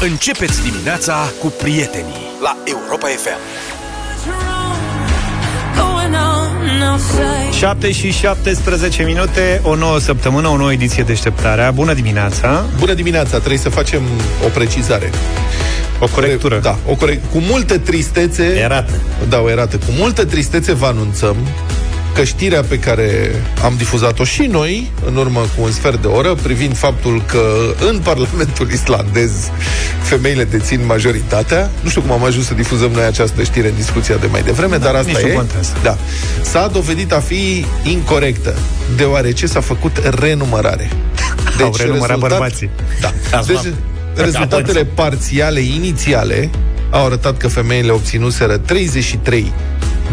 Începeți dimineața cu prietenii la Europa FM. 7 și 17 minute, o nouă săptămână, o nouă ediție deșteptarea. Bună dimineața! Bună dimineața, trebuie să facem o precizare. O corectură. Da, o corect. Cu multă tristețe... Erată. Da, o erată. Cu multă tristețe vă anunțăm că știrea pe care am difuzat-o și noi, în urmă cu un sfert de oră, privind faptul că în Parlamentul islandez femeile dețin majoritatea, nu știu cum am ajuns să difuzăm noi această știre în discuția de mai devreme, Da, dar asta nici nu e. contează. Da. S-a dovedit a fi incorrectă, deoarece s-a făcut renumărare. Au renumărat bărbații. Da. Azi Deci, m-am- rezultatele parțiale inițiale au arătat că femeile obținuseră 33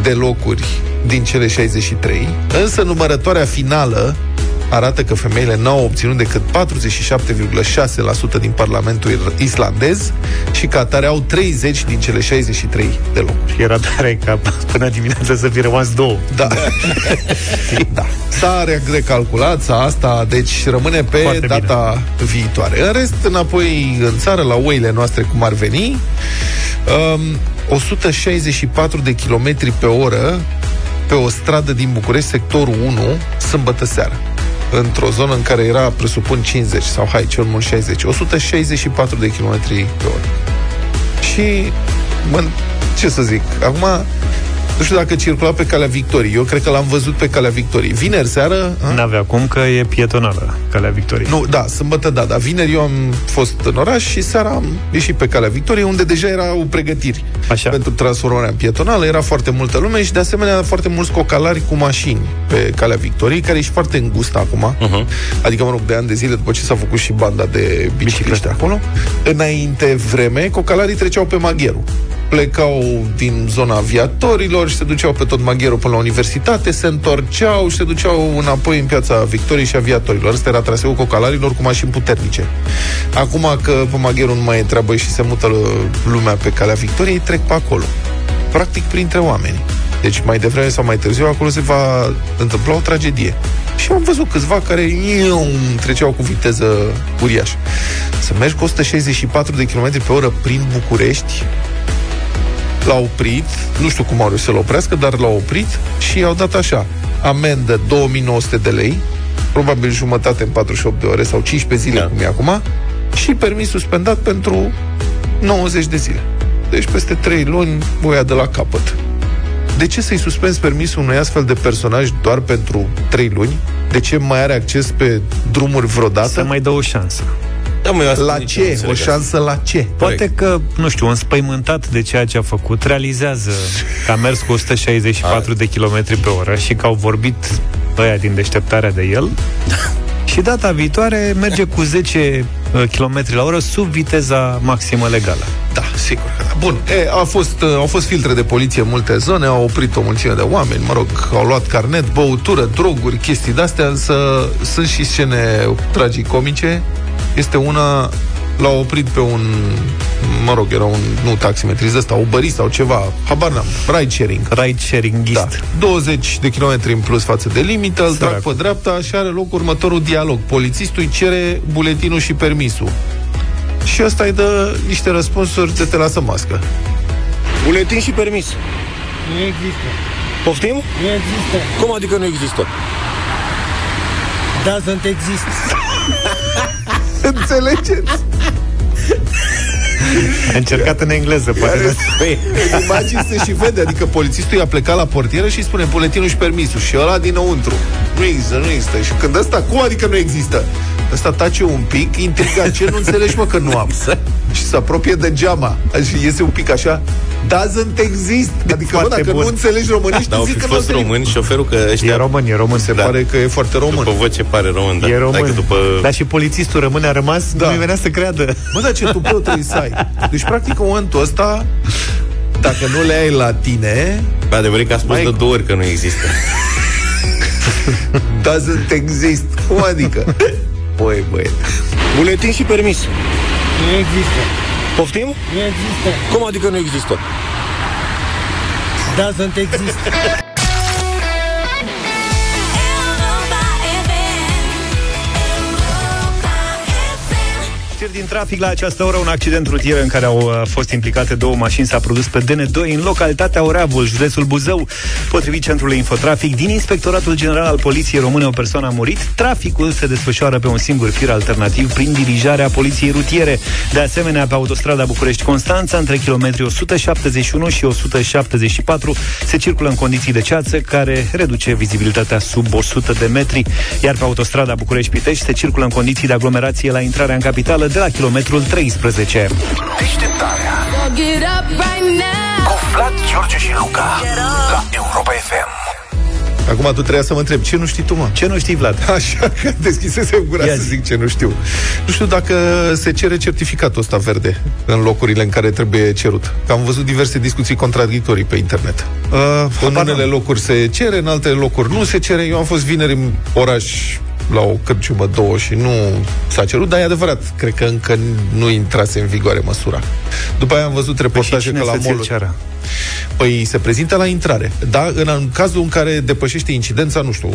de locuri din cele 63, însă numărătoarea finală arată că femeile n-au obținut decât 47,6% din Parlamentul islandez și ca atare au 30 din cele 63 de locuri. Era tare ca până dimineața să fi rămas două. Da. da. S-a re- recalculat, s-a asta, deci rămâne pe Foarte bine. data viitoare. În rest, înapoi în țară, la oile noastre, cum ar veni, um, 164 de kilometri pe oră pe o stradă din București, sectorul 1, sâmbătă seara într-o zonă în care era, presupun, 50 sau, hai, cel mult 60, 164 de kilometri pe oră. Și, mă, ce să zic, acum, nu știu dacă circula pe calea Victoriei. Eu cred că l-am văzut pe calea Victoriei. Vineri seară... a? N-avea cum că e pietonală calea Victoriei. Nu, da, sâmbătă, da, dar vineri eu am fost în oraș și seara am ieșit pe calea Victoriei, unde deja erau pregătiri Așa. pentru transformarea în pietonală. Era foarte multă lume și, de asemenea, foarte mulți cocalari cu mașini pe calea Victoriei, care e și foarte îngustă acum. Uh-huh. Adică, mă rog, de ani de zile, după ce s-a făcut și banda de bicicliști acolo. Înainte vreme, cocalarii treceau pe Magheru plecau din zona aviatorilor și se duceau pe tot Magheru până la universitate, se întorceau și se duceau înapoi în piața Victoriei și aviatorilor. Ăsta era traseul cocalarilor cu mașini puternice. Acum că pe Magheru nu mai e treabă și se mută lumea pe calea Victoriei, trec pe acolo. Practic printre oameni. Deci mai devreme sau mai târziu acolo se va întâmpla o tragedie. Și am văzut câțiva care iu, treceau cu viteză uriașă. Să mergi cu 164 de km pe oră prin București, l-a oprit, nu știu cum au reușit să-l oprească, dar l-a oprit și i-au dat așa, amendă 2900 de lei, probabil jumătate în 48 de ore sau 15 zile, Da. da. cum e acum, și permis suspendat pentru 90 de zile. Deci peste 3 luni voia de la capăt. De ce să-i suspenzi permisul unui astfel de personaj doar pentru 3 luni? De ce mai are acces pe drumuri vreodată? Să mai dă o șansă. Da, mă, eu asta La nici nu ce? înțeleg O asta. șansă la ce? Poate că, nu știu, înspăimântat de ceea ce a făcut, realizează că a mers cu 164 de km pe oră și că au vorbit ăia din deșteptarea de el și data viitoare merge cu 10 km la oră sub viteza maximă legală. Da, sigur că da. Bun, e, a fost, uh, au fost filtre de poliție în multe zone, au oprit o mulțime de oameni, mă rog, au luat carnet, băutură, droguri, chestii de-astea, însă sunt și scene tragicomice. Este una, l-au oprit pe un, mă rog, era un, nu taximetrist ăsta, ubărist sau ceva, habar n-am, ride sharing. Ride sharingist. Da. 20 de kilometri în plus față de limită, îl trag Săracu. pe dreapta și are loc următorul dialog. Polițistul îi cere buletinul și permisul. Și ăsta îi dă niște răspunsuri de te lasă mască. Buletin și permis. Nu există. Poftim? Nu există. Cum adică nu există? Doesn't exist. Înțelegeți? A încercat în engleză, poate. Care- Păi, În imagini se și vede, adică polițistul i-a plecat la portieră și îi spune buletinul și permisul și ăla dinăuntru. Nu există, nu există. Și când ăsta, cum adică nu există? Ăsta tace un pic, intrigat, ce nu înțelegi mă că nu am. Și se apropie de geama și iese un pic așa, doesn't exist. Adică, bă, Foarte dacă bun. nu înțelegi românești, dar au zic fi că nu fost înțelegi. român șoferul că ăștia... E român, e român. Se Da. pare că e foarte român. După voce pare român, da. E român. Dacă după... Dar și polițistul rămâne, a rămas, Da. nu-i venea să creadă. Bă, dar ce tupeu trebuie să ai? Deci, practic, în momentul ăsta, dacă nu le ai la tine, Bă, adevărat că a spus Mai- de două ori că nu există. doesn't exist. Cum adică? Băi, băi. Buletin și permis. Nu există. Poftim? Nu există. Cum adică nu există? Doesn't exist. Știri din trafic la această oră, un accident rutier în care au uh, fost implicate două mașini s-a produs pe DN2 în localitatea Oreavul, județul Buzău. Potrivit Centrului Infotrafic, din Inspectoratul General al Poliției Române, o persoană a murit. Traficul se desfășoară pe un singur fir alternativ prin dirijarea Poliției Rutiere. De asemenea, pe autostrada București-Constanța, între kilometri 171 și 174, se circulă în condiții de ceață care reduce vizibilitatea sub 100 de metri, iar pe autostrada București-Pitești se circulă în condiții de aglomerație la intrarea în capitală de la kilometrul 13. Deșteptarea Cu Vlad, George și Luca La Europa FM Acum tu trebuia să mă întreb, ce nu știi tu, mă? Ce nu știi, Vlad? Așa că deschisesem gura Ia să zi. zic ce nu știu. Nu știu dacă se cere certificatul ăsta verde în locurile în care trebuie cerut. Că am văzut diverse discuții contradictorii pe internet. Uh, în habar unele n-am. locuri se cere, în alte locuri nu se cere. Eu am fost vineri în oraș la o cărciumă două și nu s-a cerut, dar e adevărat, cred că încă nu intrase în vigoare măsura. După aia am văzut Păi și reportaje cine că la să ți-l mall ceară? Păi se prezintă la intrare. Da, în, în cazul în care depășește incidența, nu știu,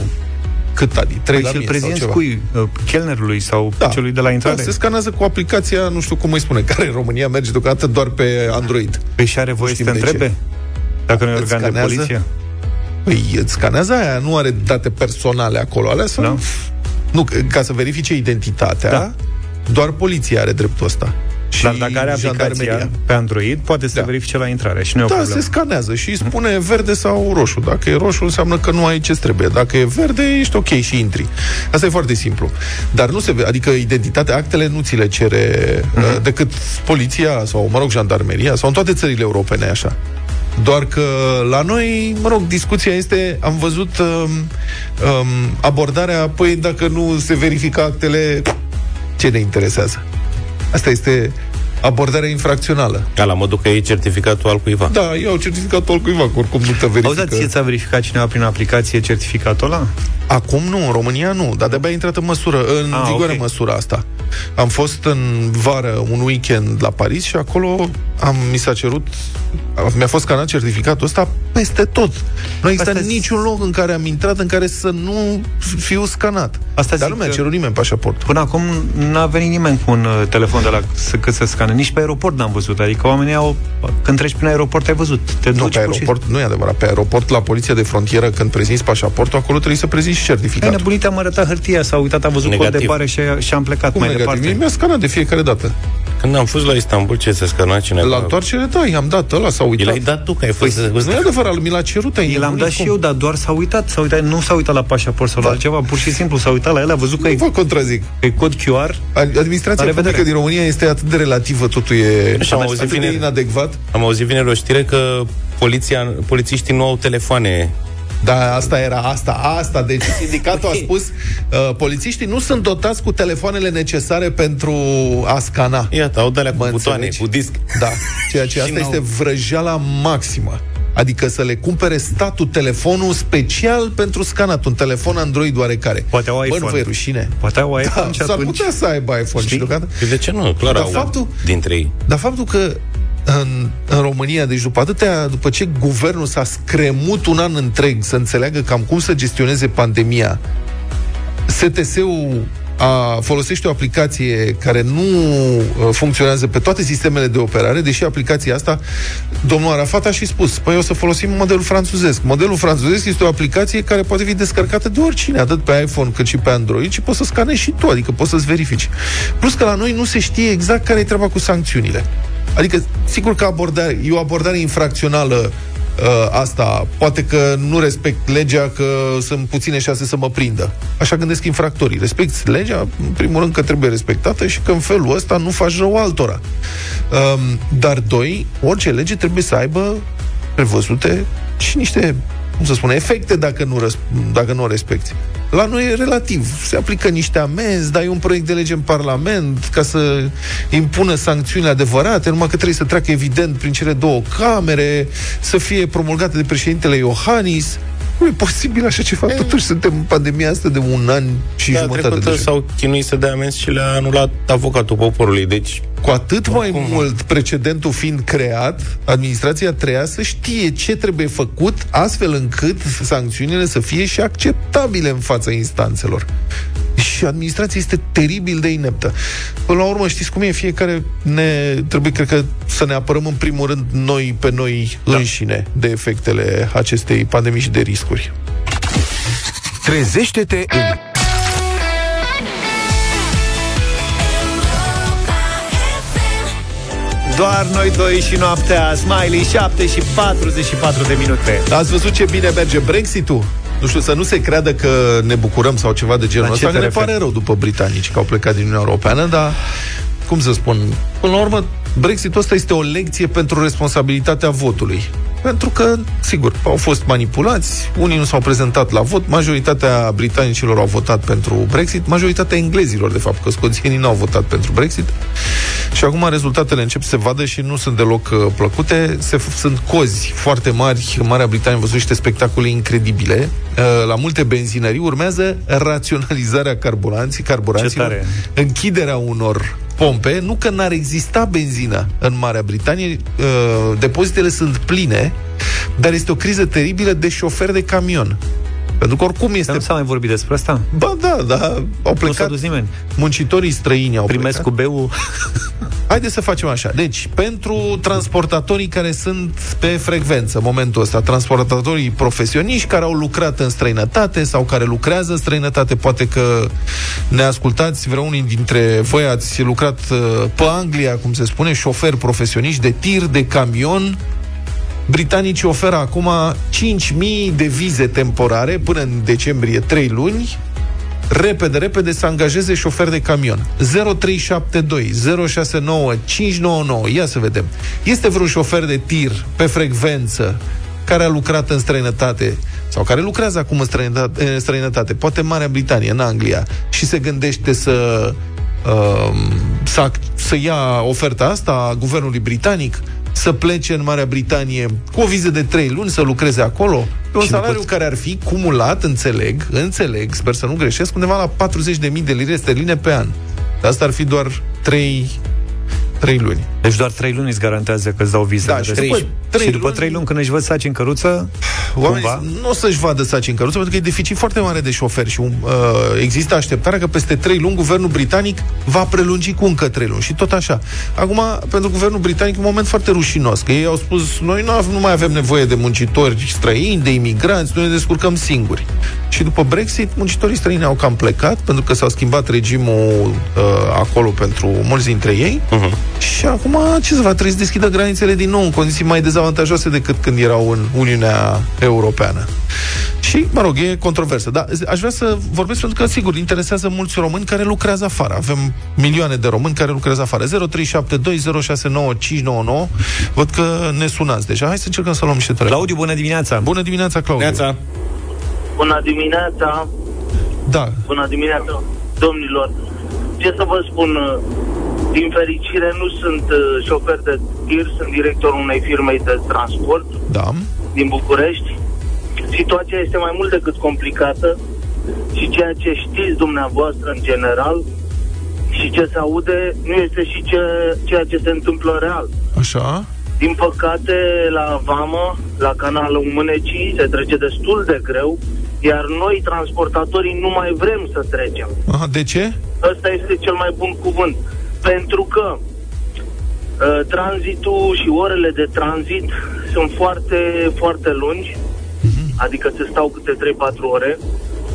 cât adi, 3 Păi la și-l mie sau prezinți ceva. cui? Uh, Chelnerului sau Da. celui de la intrare? Da, se scanează cu aplicația, nu știu cum îi spune, care în România merge deocamdată doar pe Android. Păi și are voie să știm te de întrebe? Dacă nu e Îți organ de scanează? poliție? Păi îți scanează aia, nu are date personale acolo, alea sau... Nu? Nu, ca să verifice identitatea, Da. doar poliția are dreptul ăsta. Și Dar dacă are jandarmeria. aplicația pe Android, poate să Da. verifice la intrare și nu e o Da, problemă. se scanează și îi spune verde sau roșu. Dacă e roșu, înseamnă că nu ai ce trebuie. Dacă e verde, ești ok și intri. Asta e foarte simplu. Dar nu se ve- adică identitatea, actele nu ți le cere uh, decât poliția sau, mă rog, jandarmeria sau în toate țările europene e așa. Doar că la noi, mă rog, discuția este, am văzut um, um, abordarea, păi dacă nu se verifică actele, ce ne interesează? Asta este abordarea infracțională. Ca la modul că e certificatul al cuiva. Da, iau certificatul al cuiva, că oricum nu te verifică. Auzi, dar ție ți-a verificat cineva prin aplicație certificatul ăla? Acum nu, în România nu, dar de-abia a intrat în măsură, în Ah, vigoare ok. măsura asta. Am fost în vară un weekend la Paris și acolo am, mi s-a cerut, mi-a fost scanat certificatul ăsta peste tot. Nu există Asta- niciun loc în care am intrat în care să nu fiu scanat. Asta dar zic nu mi-a că- cerut nimeni pașaport. Până acum n-a venit nimeni cu un uh, telefon de la să, cât să scane. Nici pe aeroport n-am văzut. Adică oamenii au... Când treci prin aeroport ai văzut. Te Nu, duci pe pur și- aeroport, nu e adevărat. Pe aeroport, la poliția de frontieră, când prezinți pașaportul, acolo trebuie să prezinți și Ai certificatul. nebunit, am arătat hârtia, s-a uitat, a văzut Negativ. cod de bare și, și am plecat Cum mai negativ? Mie departe. mi-a scanat de fiecare dată. Când am fost la Istanbul, ce se scana cineva? La întoarcere, da, i-am dat, ăla s-a uitat. I l-ai dat tu, că ai fost... Păi, Nu e adevărat, mi l-a cerut, ai I l-am nebunit, dat și cum? eu, dar doar s-a uitat, s-a uitat, nu s-a uitat la pașaport sau la Da. altceva, pur și simplu s-a uitat la el, a văzut că Nu e, vă contrazic. că e cod QR. Administrația La publică revedere. din România este atât de relativă, totul e Și am auzit atât de vineri. inadecvat. Am auzit vineri o știre că poliția, polițiștii nu au telefoane. Da, asta era asta, asta. Deci sindicatul a spus, uh, polițiștii nu sunt dotați cu telefoanele necesare pentru a scana. Iată, au de cu Mă butoane, înțelegi? cu disc. Da, ceea ce asta n-au- este vrăjeala maximă. Adică să le cumpere statul telefonul special pentru scanat, un telefon Android oarecare. Poate au Bă, nu iPhone. vă e rușine? Poate au Da, iPhone și s-ar atunci... putea să aibă iPhone și Știi? deocamdată. Păi de ce nu? Clar Dar au faptul- dintre ei. Dar faptul că în, în România, deci după atâtea, după ce guvernul s-a scremut un an întreg să înțeleagă cam cum să gestioneze pandemia, STS-ul a, folosește o aplicație care nu uh, funcționează pe toate sistemele de operare, deși aplicația asta, domnul Arafat a și spus, păi o să folosim modelul franțuzesc. Modelul franțuzesc este o aplicație care poate fi descărcată de oricine, atât pe iPhone cât și pe Android și poți să scanezi și tu, adică poți să-ți verifici. Plus că la noi nu se știe exact care e treaba cu sancțiunile. Adică, sigur că abordare, e o abordare infracțională uh, asta, poate că nu respect legea, că sunt puține șanse să mă prindă. Așa gândesc infractorii. Respecti legea, în primul rând că trebuie respectată și că în felul ăsta nu faci rău altora. Um, dar, doi, orice lege trebuie să aibă prevăzute și niște, cum să spun, efecte dacă nu, răsp- dacă nu o respecti. La noi e relativ. Se aplică niște amenzi, dai un proiect de lege în Parlament ca să impună sancțiuni adevărate, numai că trebuie să treacă evident prin cele două camere, să fie promulgate de președintele Iohannis. Nu e posibil așa ceva. Totuși suntem în pandemia asta de un an și Da, jumătate trecută deja. s-au chinuit să dea amenzi și le-a anulat avocatul poporului. Deci, Cu atât mai Oricum. mult precedentul fiind creat, administrația treia să știe ce trebuie făcut astfel încât sancțiunile să fie și acceptabile în fața instanțelor. Și administrația este teribil de ineptă. Până la urmă, știți cum e? Fiecare ne trebuie, cred că, să ne apărăm în primul rând noi pe noi da. înșine de efectele acestei pandemii și de riscuri. Trezește-te în Doar noi doi și noaptea Smiley 7 și 44 de minute Ați văzut ce bine merge Brexit-ul? Nu știu, să nu se creadă că ne bucurăm sau ceva de genul ăsta, că ne pare rău după britanici că au plecat din Uniunea Europeană, dar, cum să spun, până la urmă, Brexitul ăsta este o lecție pentru responsabilitatea votului. Pentru că, sigur, au fost manipulați, unii nu s-au prezentat la vot, majoritatea britanicilor au votat pentru Brexit, majoritatea englezilor, de fapt, că scoțienii nu au votat pentru Brexit. Și acum rezultatele încep să se vadă și nu sunt deloc uh, plăcute. Se, sunt cozi foarte mari. În Marea Britanie am văzut niște spectacole incredibile. Uh, la multe benzinării urmează raționalizarea carburanții, carburanților, închiderea unor pompe, nu că n-ar exista benzină în Marea Britanie, uh, depozitele sunt pline, dar este o criză teribilă de șofer de camion. Pentru că oricum este... Nu s-a mai vorbit despre asta? Ba da, da, au plecat... Nu s-a dus nimeni. Muncitorii străini au Primesc plecat. cu beu. Haideți să facem așa. Deci, pentru transportatorii care sunt pe frecvență, momentul ăsta, transportatorii profesioniști care au lucrat în străinătate sau care lucrează în străinătate, poate că ne ascultați, vreunii dintre voi ați lucrat uh, pe Anglia, cum se spune, șofer profesioniști de tir, de camion, Britanicii oferă acum 5.000 de vize temporare până în decembrie 3 luni repede, repede să angajeze șofer de camion. 0372 069 599. Ia să vedem. Este vreun șofer de tir pe frecvență care a lucrat în străinătate sau care lucrează acum în străinătate, în străinătate poate în Marea Britanie, în Anglia, și se gândește să, uh, să, să ia oferta asta a guvernului britanic, să plece în Marea Britanie cu o viză de 3 luni, să lucreze acolo, pe un și salariu care ar fi cumulat, înțeleg, înțeleg, sper să nu greșesc, undeva la 40.000 de lire sterline pe an. Asta ar fi doar 3 3 luni. Deci doar 3 luni îți garantează că îți dau viză. Da, și după, 3 și după 3 luni, când își văd saci în căruță, Oamenii nu o să-și vadă saci în căruță, pentru că e deficit foarte mare de șoferi și uh, există așteptarea că peste 3 luni guvernul britanic va prelungi cu încă 3 luni. Și tot așa. Acum, pentru guvernul britanic, un moment foarte rușinos, că ei au spus, noi nu, nu mai avem nevoie de muncitori străini, de imigranți, noi ne descurcăm singuri. Și după Brexit, muncitorii străini au cam plecat, pentru că s-a schimbat regimul uh, acolo pentru mulți dintre ei. Uh-huh. Și acum, ce să va trebui să deschidă granițele din nou în condiții mai dezavantajoase decât când erau în Uniunea Europeană. Și, mă rog, e controversă. Dar aș vrea să vorbesc pentru că, sigur, interesează mulți români care lucrează afară. Avem milioane de români care lucrează afară. 0372069599. Văd că ne sunați deja. Hai să încercăm să luăm niște telefon. Claudiu, bună dimineața! Bună dimineața, Claudiu! Neața. Bună dimineața! Da. Bună dimineața, domnilor! Ce să vă spun, din fericire nu sunt uh, șofer de tir, sunt directorul unei firme de transport Da. din București. Situația este mai mult decât complicată și ceea ce știți dumneavoastră în general și ce se aude nu este și ce, ceea ce se întâmplă real. Așa. Din păcate, la Vamă, la canalul Mânecii, se trece destul de greu, iar noi, transportatorii, nu mai vrem să trecem. Aha, de ce? Ăsta este cel mai bun cuvânt. Pentru că uh, tranzitul și orele de tranzit sunt foarte, foarte lungi, adică se stau câte 3-4 ore,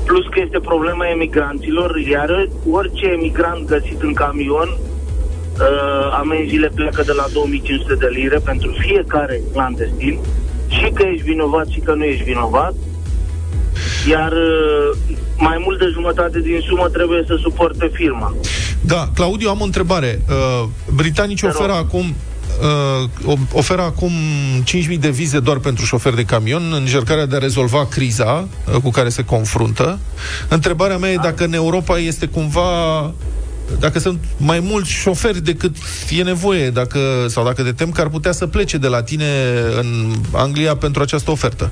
plus că este problema emigranților, iar orice emigrant găsit în camion, uh, amenziile pleacă de la 2500 de lire pentru fiecare clandestin, și că ești vinovat și că nu ești vinovat, iar uh, mai mult de jumătate din sumă trebuie să suporte firma. Da, Claudiu, am o întrebare. Uh, britanicii Te rog. oferă acum uh, oferă acum 5.000 de vize doar pentru șoferi de camion în încercarea de a rezolva criza uh, cu care se confruntă. Întrebarea mea e dacă în Europa este cumva dacă sunt mai mulți șoferi decât e nevoie, dacă, sau dacă te tem că ar putea să plece de la tine în Anglia pentru această ofertă.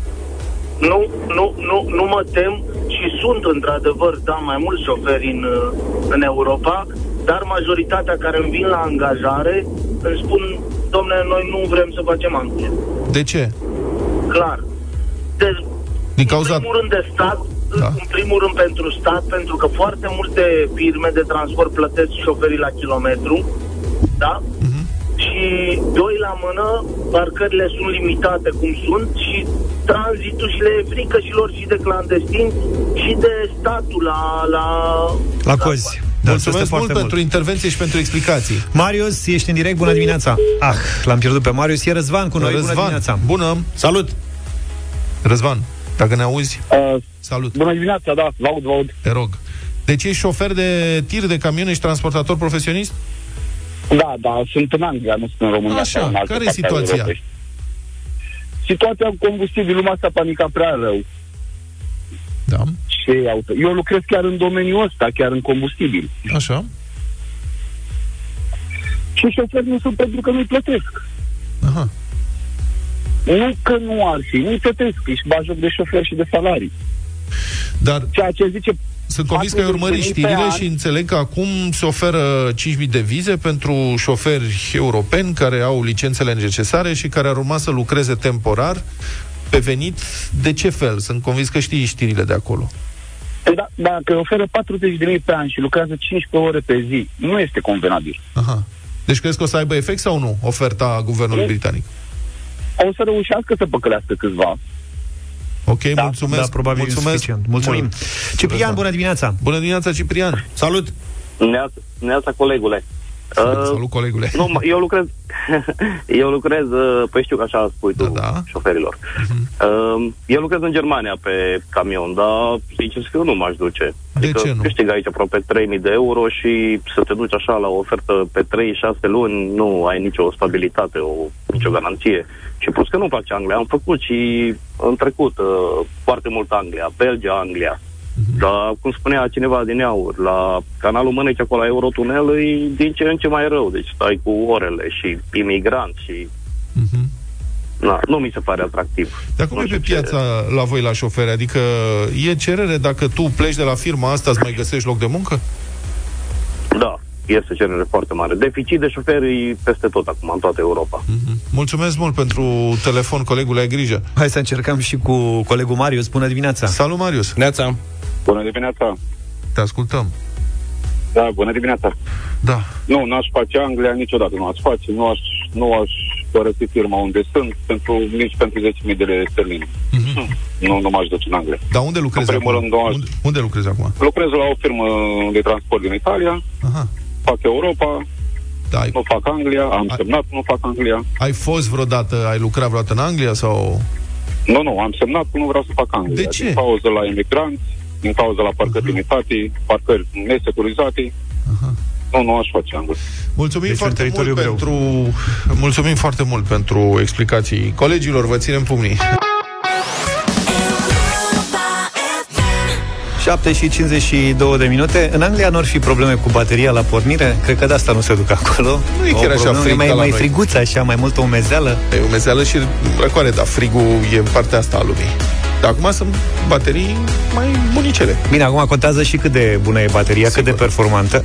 Nu, nu, nu, nu mă tem și sunt într-adevăr, da, mai mulți șoferi în, uh, în Europa, dar majoritatea care îmi vin la angajare îmi spun, domnule, noi nu vrem să facem Anglia. De ce? Clar. De, Din cauza... În primul rând de stat, Da. în primul rând pentru stat, pentru că foarte multe firme de transport plătesc șoferii la kilometru, da? Mhm. Și doi la mână, parcările sunt limitate cum sunt și tranzitul și le e frică și lor și de clandestini și de statul la... La, La cozi. Da, Mulțumesc este mult foarte pentru intervenție și pentru explicații. Marius, ești în direct, bună dimineața. Ah, l-am pierdut pe Marius. E Răzvan cu noi, bună Răzvan, dimineața. bună! Salut! Răzvan, dacă ne auzi, Uh, salut, bună dimineața, da, vă aud, vă aud. te rog. Deci ești șofer de tir de camion, ești transportator profesionist? Da, da, sunt în Anglia, nu sunt în România. Așa, sau în altă care e parte a situația? Europei. Situația cu combustibil, lumea s-a panicat prea rău. Da, Și auto. Eu lucrez chiar în domeniul ăsta, chiar în combustibil. așa. Și șoferi nu sunt pentru că nu-i plătesc. Aha. Nu că nu ar fi, nu-i plătesc. Ești bajoc de șoferi și de salarii. Dar Ceea ce zice sunt convins că ai urmărit 40.000 pe știrile an. și înțeleg că acum se oferă 5.000 de vize pentru șoferi europeni care au licențele necesare și care ar urma să lucreze temporar pe venit. De ce fel? Sunt convins că știi știrile de acolo. Păi Da, dacă oferă 40 de mii pe an și lucrează 15 ore pe zi, nu este convenabil. Aha. Deci crezi că o să aibă efect sau nu oferta guvernului Nu. britanic? O să reușească să păcălească câțiva. Ok, Da, mulțumesc. Da, probabil mulțumesc. insuficient. Mulțumim. Mult. Ciprian, bună dimineața. Bună dimineața, Ciprian. Salut! Neața, neața colegule. Uh, Salut, colegule. nu, mă- eu lucrez, eu lucrez, uh, păi știu că așa spui tu, Da, da. șoferilor. Uh, eu lucrez în Germania pe camion, dar sincer să fiu nu m-aș duce. De Adică ce nu? câștig aici aproape 3000 de euro și să te duci așa la o ofertă pe 3-6 luni, nu ai nicio stabilitate, o, nicio garanție. Și plus că nu-mi place Anglia, am făcut și în trecut uh, foarte mult Anglia, Belgia, Anglia. Mhm. Dar, cum spunea cineva din Aur, la canalul Mâneci, acolo la Eurotunel, e din ce în ce mai rău. Deci stai cu orele și imigranți și... Mhm. Na, nu mi se pare atractiv. Dar cum Nu e pe știu ce- piața la voi la șoferi? Adică e cerere dacă tu pleci de la firma asta, îți mai găsești loc de muncă? Da, este cerere foarte mare. Deficit de șoferi e peste tot acum, în toată Europa. Mhm. Mulțumesc mult pentru telefon, colegule, ai grijă. Hai să încercăm și cu colegul Marius. Bună dimineața. Salut, Marius. Neața! Bună dimineața! Te ascultăm. Da, bună dimineața! Da. Nu, n-aș face Anglia niciodată, nu aș face, nu aș, nu aș părăsi firma unde sunt, pentru, nici pentru 10.000 de lei sterline. Mhm. Nu, nu m-aș duce în Anglia. Dar unde lucrezi În primul acum? rând, doar- Unde, unde lucrezi acum? Lucrez la o firmă de transport din Italia, Aha. fac Europa, Da, ai, nu fac Anglia, am Ai- semnat, nu fac Anglia. ai fost vreodată, ai lucrat vreodată în Anglia sau... Nu, nu, am semnat, nu vreau să fac Anglia. De ce? Din pauză la imigranți, din pauză la parcări limitate, parcări nesecurizate. Aha. Nu, nu aș face Anglia. Mulțumim Deci un foarte mult teritoriu greu. pentru mulțumim foarte mult pentru explicații. Colegilor, vă ținem pumnii. 7 și 52 de minute. În Anglia nu ar fi probleme cu bateria la pornire? Cred că de asta nu se duc acolo. Nu e O chiar așa problemă, frig e mai, ca la mai noi. friguță așa, mai multă umezeală. E umezeală și răcoare, dar frigul e în partea asta a lumii. Dar acum sunt baterii mai bunicele. Bine, acum contează și cât de bună e bateria, Sigur. cât de performantă.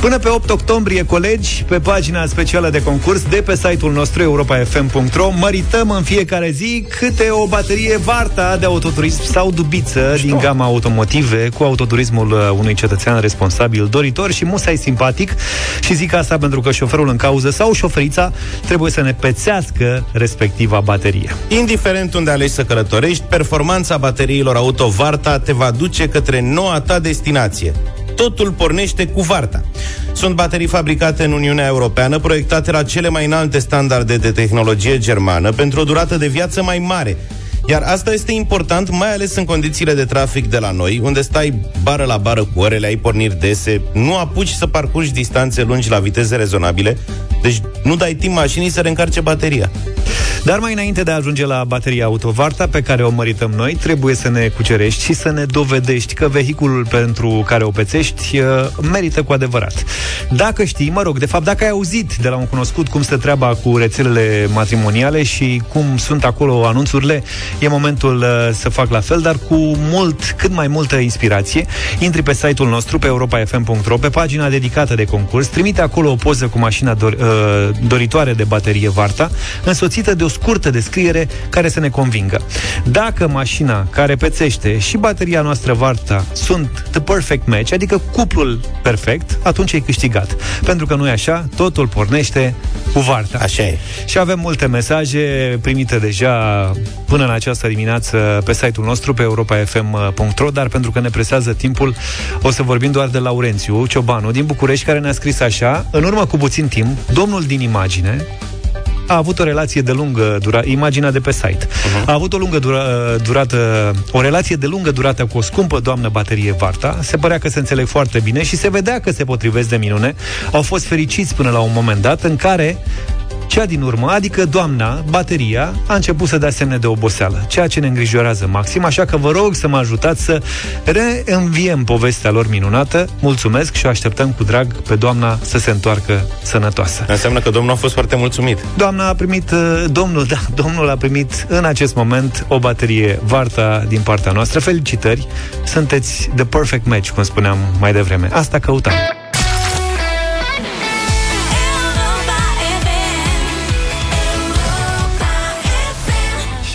Până pe 8 octombrie, colegi, pe pagina specială de concurs de pe site-ul nostru europafm.ro mărităm în fiecare zi câte o baterie Varta de autoturism sau dubiță din gama automotive cu autoturismul uh, unui cetățean responsabil, doritor și musai simpatic. Și zic asta pentru că șoferul în cauză sau șoferița trebuie să ne pețească respectiva baterie. Indiferent unde alegi să călătorești, performanța bateriilor auto Varta te va duce către noua ta destinație. Totul pornește cu Varta. Sunt baterii fabricate în Uniunea Europeană, proiectate la cele mai înalte standarde de tehnologie germană, pentru o durată de viață mai mare. Iar asta este important, mai ales în condițiile de trafic de la noi, unde stai bară la bară cu orele, ai porniri dese, nu apuci să parcurgi distanțe lungi la viteze rezonabile, deci nu dai timp mașinii să reîncarce bateria. Dar mai înainte de a ajunge la bateria autovarta pe care o mărităm noi, trebuie să ne cucerești și să ne dovedești că vehiculul pentru care o pețești uh, merită cu adevărat. Dacă știi, mă rog, de fapt, dacă ai auzit de la un cunoscut cum stă treaba cu rețelele matrimoniale și cum sunt acolo anunțurile, e momentul uh, să fac la fel, dar cu mult, cât mai multă inspirație. Intri pe site-ul nostru, pe europa.fm.ro, pe pagina dedicată de concurs, trimite acolo o poză cu mașina dor, uh, doritoare de baterie Varta, însoțită de o scurtă descriere care să ne convingă. Dacă mașina care pețește și bateria noastră Varta sunt the perfect match, adică cuplul perfect, atunci ai câștigat. Pentru că nu e așa, totul pornește cu Varta. Așa e. Și avem multe mesaje primite deja până în această dimineață pe site-ul nostru, pe europa.fm.ro, dar pentru că ne presează timpul, o să vorbim doar de Laurențiu Ciobanu din București, care ne-a scris așa, în urmă cu puțin timp, domnul din imagine, a avut o relație de lungă durată, imaginea de pe site. Uh-huh. A avut o lungă dura, durată, o relație de lungă durată cu o scumpă doamnă baterie Varta. Se părea că se înțeleg foarte bine și se vedea că se potrivesc de minune. Au fost fericiți până la un moment dat în care cea din urmă, adică doamna, bateria, a început să dea semne de oboseală, ceea ce ne îngrijorează maxim, așa că vă rog să mă ajutați să reînviem povestea lor minunată. Mulțumesc și o așteptăm cu drag pe doamna să se întoarcă sănătoasă. Înseamnă că domnul a fost foarte mulțumit. Doamna a primit, uh, domnul, da, domnul a primit în acest moment o baterie Varta din partea noastră. Felicitări! Sunteți the perfect match, cum spuneam mai devreme. Asta căutam.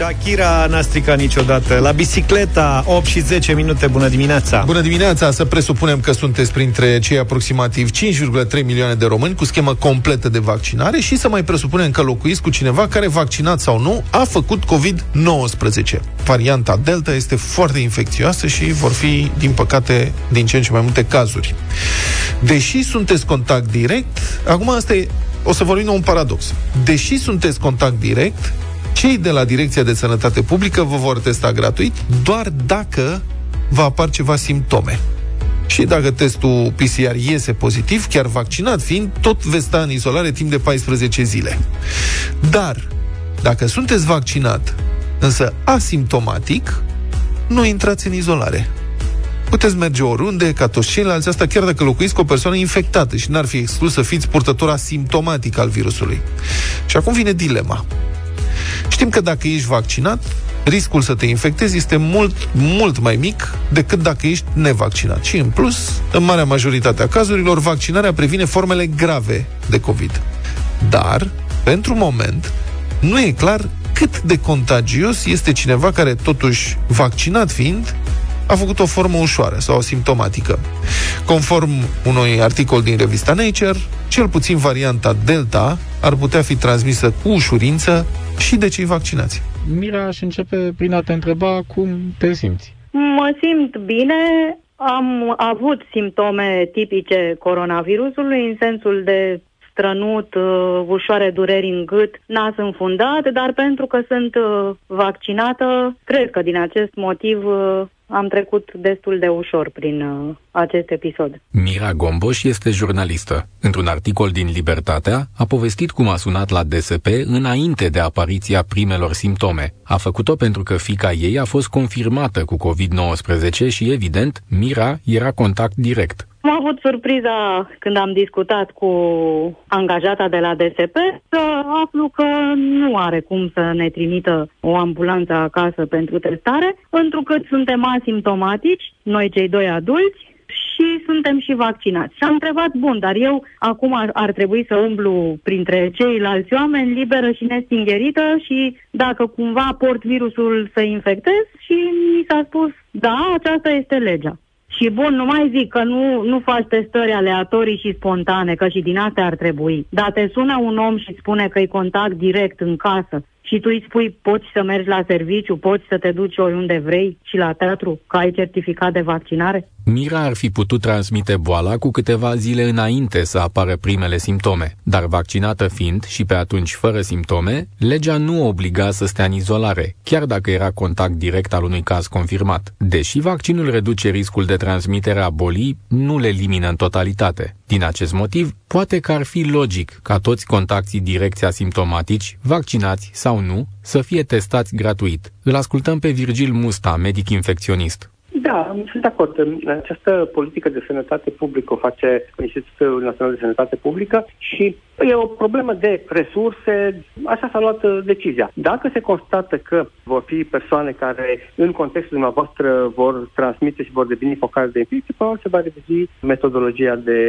Shakira n-a stricat niciodată. La bicicleta, 8 și 10 minute. Bună dimineața! Bună dimineața! Să presupunem că sunteți printre cei aproximativ 5,3 milioane de români cu schemă completă de vaccinare și să mai presupunem că locuiți cu cineva care, vaccinat sau nu, a făcut COVID-19. Varianta Delta este foarte infecțioasă și vor fi, din păcate, din ce în ce mai multe cazuri. Deși sunteți contact direct, acum asta e o să vorbim un paradox. Deși sunteți contact direct, cei de la Direcția de Sănătate Publică vă vor testa gratuit doar dacă va apar ceva simptome. Și dacă testul PCR iese pozitiv, chiar vaccinat fiind, tot veți sta în izolare timp de 14 zile. Dar, dacă sunteți vaccinat, însă asimptomatic, nu intrați în izolare. Puteți merge oriunde, ca toți ceilalți, asta chiar dacă locuiți cu o persoană infectată și n-ar fi exclus să fiți purtător asimptomatic al virusului. Și acum vine dilema. Știm că dacă ești vaccinat, riscul să te infectezi este mult, mult mai mic decât dacă ești nevaccinat. Și în plus, în marea majoritate a cazurilor, vaccinarea previne formele grave de COVID. Dar, pentru moment, nu e clar cât de contagios este cineva care, totuși, vaccinat fiind, a făcut o formă ușoară sau simptomatică. Conform unui articol din revista Nature, cel puțin varianta Delta ar putea fi transmisă cu ușurință și de cei vaccinați. Mira, aș începe prin a te întreba cum te simți. Mă simt bine, am avut simptome tipice coronavirusului în sensul de strănut, uh, ușoare dureri în gât, nas înfundat, dar pentru că sunt uh, vaccinată, cred că din acest motiv uh, am trecut destul de ușor prin uh, acest episod. Mira Gomboș este jurnalistă. Într-un articol din Libertatea, a povestit cum a sunat la DSP înainte de apariția primelor simptome. A făcut-o pentru că fica ei a fost confirmată cu COVID-19 și, evident, Mira era contact direct. Am avut surpriza când am discutat cu angajata de la DSP să aflu că nu are cum să ne trimită o ambulanță acasă pentru testare, întrucât suntem asimptomatici, noi cei doi adulți, și suntem și vaccinați. Și am întrebat, bun, dar eu acum ar, ar trebui să umblu printre ceilalți oameni liberă și nestingerită și dacă cumva port virusul să infectez și mi s-a spus, da, aceasta este legea. Și bun, nu mai zic că nu, nu faci testări aleatorii și spontane, că și din astea ar trebui. Dar te sună un om și spune că e contact direct în casă și tu îi spui poți să mergi la serviciu, poți să te duci oriunde vrei și la teatru, că ai certificat de vaccinare? Mira ar fi putut transmite boala cu câteva zile înainte să apară primele simptome, dar vaccinată fiind și pe atunci fără simptome, legea nu o obliga să stea în izolare, chiar dacă era contact direct al unui caz confirmat. Deși vaccinul reduce riscul de transmitere a bolii, nu le elimină în totalitate. Din acest motiv, poate că ar fi logic ca toți contactii direcți asimptomatici, vaccinați sau nu, să fie testați gratuit. Îl ascultăm pe Virgil Musta, medic infecționist. Da, sunt de acord. Această politică de sănătate publică o face Institutul Național de Sănătate Publică și e o problemă de resurse, așa s-a luat uh, decizia. Dacă se constată că vor fi persoane care în contextul dumneavoastră vor transmite și vor deveni focare de infecție, probabil se va revizui metodologia de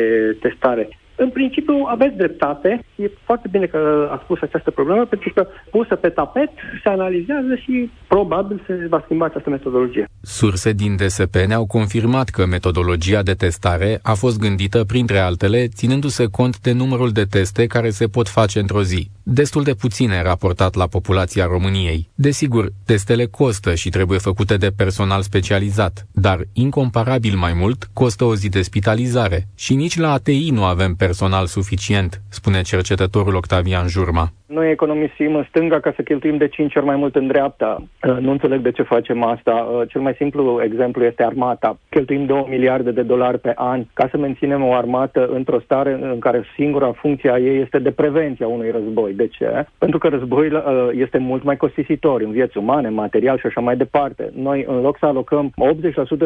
testare. În principiu aveți dreptate. E foarte bine că a spus această problemă, pentru că pusă pe tapet se analizează și probabil se va schimba această metodologie. Surse din DSP ne-au confirmat că metodologia de testare a fost gândită, printre altele, ținându-se cont de numărul de teste care se pot face într-o zi. Destul de puține raportat la populația României. Desigur, testele costă și trebuie făcute de personal specializat, dar incomparabil mai mult costă o zi de spitalizare și nici la ATI nu avem personal suficient, spune cercetătorul Octavian Jurma. Noi economisim în stânga ca să cheltuim de 5 ori mai mult în dreapta. Uh, Nu înțeleg de ce facem asta. Uh, Cel mai simplu exemplu este armata. Cheltuim 2 miliarde de dolari pe an ca să menținem o armată într-o stare în care singura funcție a ei este de prevenție a unui război. De ce? Pentru că războiul uh, este mult mai costisitor în vieți umane, material și așa mai departe. Noi, în loc să alocăm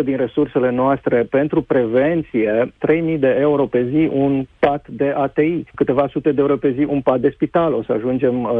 80% din resursele noastre pentru prevenție, 3.000 de euro pe zi un pat de ATI, câteva sute de euro pe zi un pat de spital. O să ajungem uh,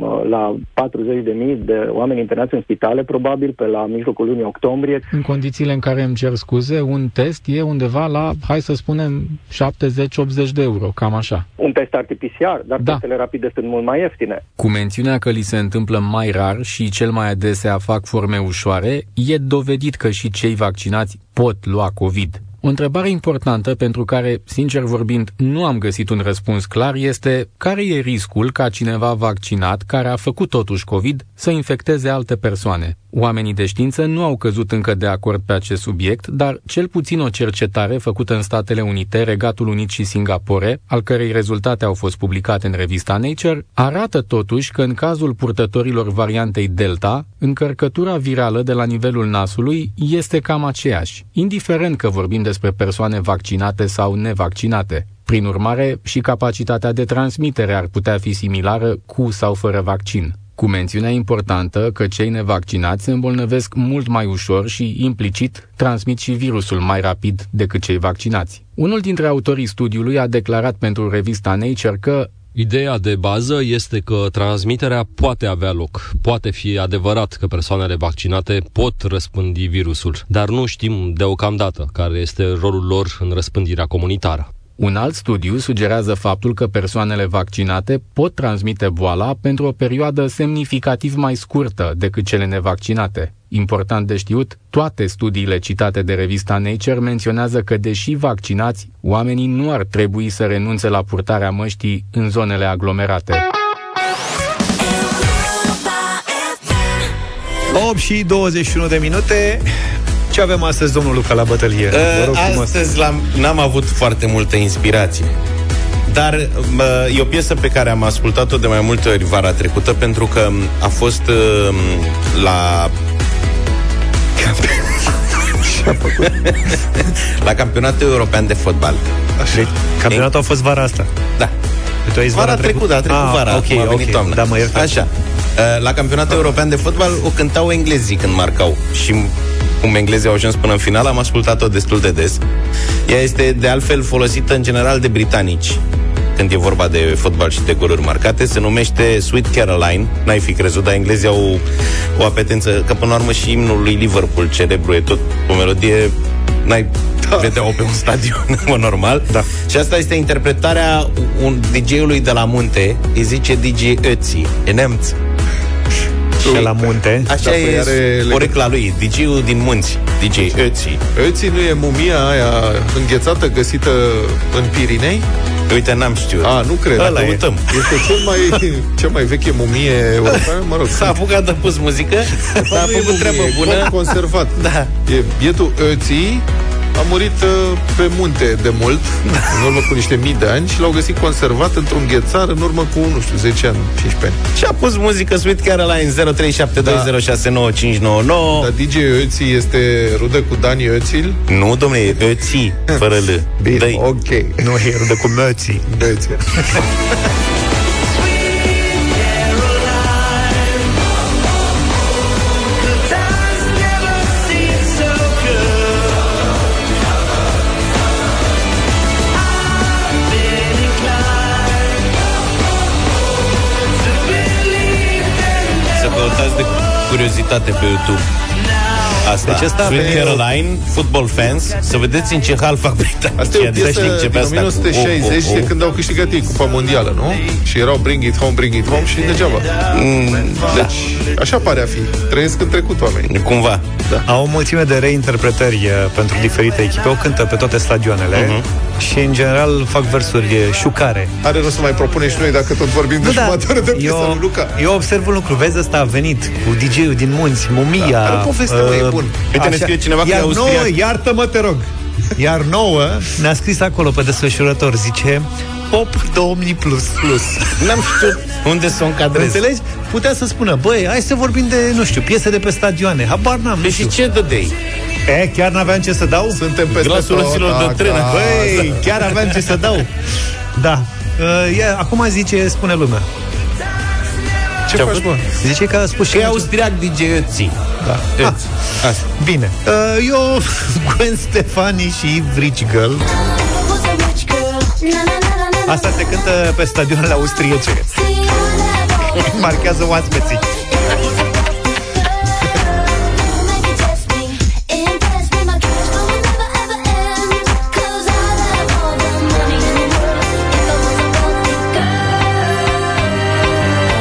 uh, la 40.000 de oameni internați în spitale, probabil pe la mijlocul lunii octombrie. În condițiile în care îmi cer scuze, un test e undeva la, hai să spunem, 70-80 de euro, cam așa. Un test RT-PCR, dar Da. testele rapide sunt mult mai ieftine. Cu mențiunea că li se întâmplă mai rar și cel mai adesea fac forme ușoare, e dovedit că și cei vaccinați pot lua COVID. O întrebare importantă pentru care, sincer vorbind, nu am găsit un răspuns clar este care e riscul ca cineva vaccinat, care a făcut totuși COVID, să infecteze alte persoane. Oamenii de știință nu au căzut încă de acord pe acest subiect, dar cel puțin o cercetare făcută în Statele Unite, Regatul Unit și Singapore, al cărei rezultate au fost publicate în revista Nature, arată totuși că în cazul purtătorilor variantei Delta, încărcătura virală de la nivelul nasului este cam aceeași, indiferent că vorbim despre persoane vaccinate sau nevaccinate. Prin urmare, și capacitatea de transmitere ar putea fi similară cu sau fără vaccin cu mențiunea importantă că cei nevaccinați se îmbolnăvesc mult mai ușor și, implicit, transmit și virusul mai rapid decât cei vaccinați. Unul dintre autorii studiului a declarat pentru revista Nature că Ideea de bază este că transmiterea poate avea loc. Poate fi adevărat că persoanele vaccinate pot răspândi virusul, dar nu știm deocamdată care este rolul lor în răspândirea comunitară. Un alt studiu sugerează faptul că persoanele vaccinate pot transmite boala pentru o perioadă semnificativ mai scurtă decât cele nevaccinate. Important de știut, toate studiile citate de revista Nature menționează că, deși vaccinați, oamenii nu ar trebui să renunțe la purtarea măștii în zonele aglomerate. 8 și 21 de minute. Ce avem astăzi, domnul Luca, la bătălie? Vă rog Uh, frumos. astăzi l-am, n-am avut foarte multă inspirație. Dar mă, e o piesă pe care am ascultat-o de mai multe ori vara trecută pentru că a fost uh, la la campionatul european de fotbal. Deci, campionatul a fost vara asta. Da. Tu ai zis Vara trecută, a trecut ah, vara, ok, acum a venit ok. toamna. Da, mă iertați. Așa. Uh, La campionatul european de fotbal o cântau englezii când marcau și cum englezii au ajuns până în final, am ascultat-o destul de des. Ea este de altfel folosită în general de britanici când e vorba de fotbal și de goluri marcate, se numește Sweet Caroline. N-ai fi crezut, dar englezii au o apetență, că până la urmă și imnul lui Liverpool celebru e tot o melodie n-ai da. vedea-o pe un stadion, în mod normal. Da. Și asta este interpretarea un DJ-ului de la munte, îi zice DJ Ötzi, e nemț. Și la munte. Așa Da, păi e are porecla lui, DJ-ul din munți, DJ Ötzi. Ötzi nu e mumia aia înghețată găsită în Pirinei? Uite, n-am știut. A, nu cred. Ăla e. Căutăm. Este cel mai, cea mai veche mumie europeană, mă rog. S-a apucat de pus muzică, De fapt, a nu e făcut treabă mumie, e bună. corp conservat. Da. E bietul Ötzi a murit uh, pe munte de mult, în urmă cu niște mii de ani și l-au găsit conservat într-un ghețar în urmă cu, nu știu, 10 ani, 15 ani. Și a pus muzică Sweet Caroline 0372069599. Dar DJ Ötzi este rudă cu Dani Ötzil? Nu, domnule, Ötzi, fără L. Bine, Dă-i. ok. Nu, e rudă cu mății. Ötzi. Să căutați de curiozitate pe YouTube. Asta. Deci ăsta a Sweet venit- Caroline, Football Fans, să vedeți în ce hal fac britanicii. Asta e o Adică piesă știi, începe din asta cu 1960 oh, oh, de oh. când au câștigat ei Cupa Mondială, nu? Și erau Bring It Home, Bring It Home și degeaba. Mm, Deci, așa pare a fi. Trăiesc în trecut oamenii. Cumva. Da. Au o mulțime de reinterpretări uh, pentru diferite echipe, o cântă pe toate stadioanele Mhm. Și în general fac versuri uh, șucare. Are rost să mai propunem și noi dacă tot vorbim de Nu, da, jumătate de piesă eu, lui Luca. eu observ un lucru, vezi, ăsta a venit cu DJ-ul din munți, Mumia. Da, are poveste, mă, e bun. Uite, ne scrie cineva că e Iar nouă, austriac. iartă-mă, te rog. Iar nouă ne-a scris acolo pe desfășurător, zice Pop 2000 plus. plus. N-am știut unde să o încadrez. Înțelegi? Putea să spună, băi, hai să vorbim de, nu știu, piese de pe stadioane. Habar n-am, nu Păi știu. și ce dădei? E, chiar n-aveam ce să dau? Suntem peste Glasul tot roților de tren. acasă. Băi, chiar aveam ce să dau. Da. Uh, ia, acum zice, spune lumea. Ce faci, mă? Zice că a spus și Că e austriac DJ Ötzi. Da. Ah, Asta. bine. Uh, eu, Gwen Stefani și Rich Girl. Asta se cântă pe stadionele austriece. Marchează oaspeții.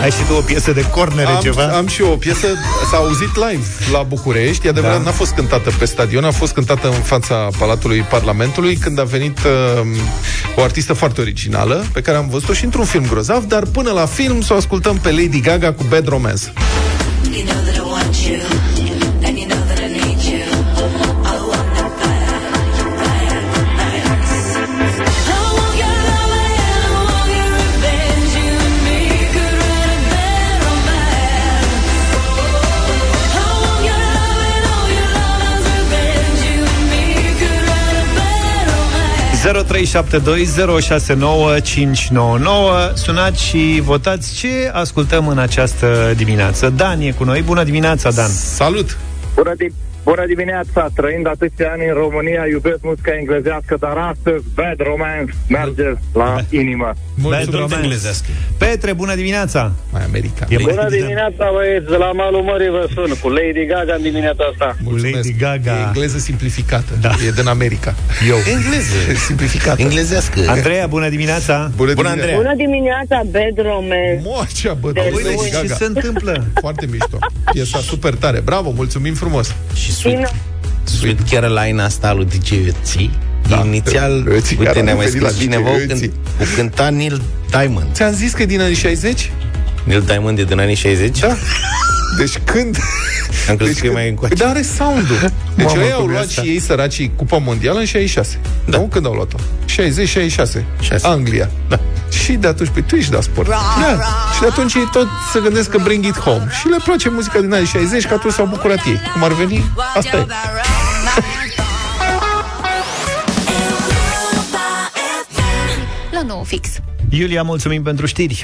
Ai și tu o piesă de cornere Am, ceva? am și eu o piesă, s-a auzit live la București. E adevărat, Da. n-a fost cântată pe stadion, a fost cântată în fața Palatului Parlamentului când a venit uh, o artistă foarte originală pe care am văzut-o și într-un film grozav, dar până la film să o ascultăm pe Lady Gaga cu Bad Romance. Sunați și votați ce ascultăm în această dimineață. Dan e cu noi. Bună dimineața, Dan! Salut! Bună, di- bună dimineața! Trăind atâția ani în România, iubesc muzica englezească, dar astăzi Bad Romance merge la inimă. Bad Romance. Petre, bună dimineața! Mai America. E mai Bună bine. dimineața, băieți! De la malul mării vă sun, cu Lady Gaga în dimineața asta. Mulțumesc. Lady Gaga. E engleză simplificată. Da. E din America. Eu. Engleză. simplificată. Englezească. Andreea, bună dimineața! Bună, Bună, dimineața. Andreea. Bună dimineața, Bad Romance. Moacea, bă, Deci, Lady uite, Ce Gaga. se întâmplă? Foarte mișto. Piesa super tare. Bravo, mulțumim frumos. Și Sweet, Sweet Caroline asta lui DJ Ötzi. Da. Inițial, Ötzi, care uite, a ne-a mai venit la scris DJ cineva, o Ötzi. cânt- o cânta Neil Diamond. Ți-am zis că e din anii 60? Neil Diamond e din anii 60? Da. Deci când... Am crezut Deci că e mai când... încoace. Dar are sound-ul. Deci Mamă, ei au cum e luat asta? și ei săracii Cupa Mondială în 66. Da. Nu? Când au luat-o? 60-66. Șase. Anglia. Da. Și de atunci, pe tu ești da sport. Da. Și de atunci ei tot se gândesc că Bring It Home. Și le place muzica din anii 60, că atunci s-au bucurat ei. Cum ar veni, asta e. La nou fix. Iulia, mulțumim pentru știri.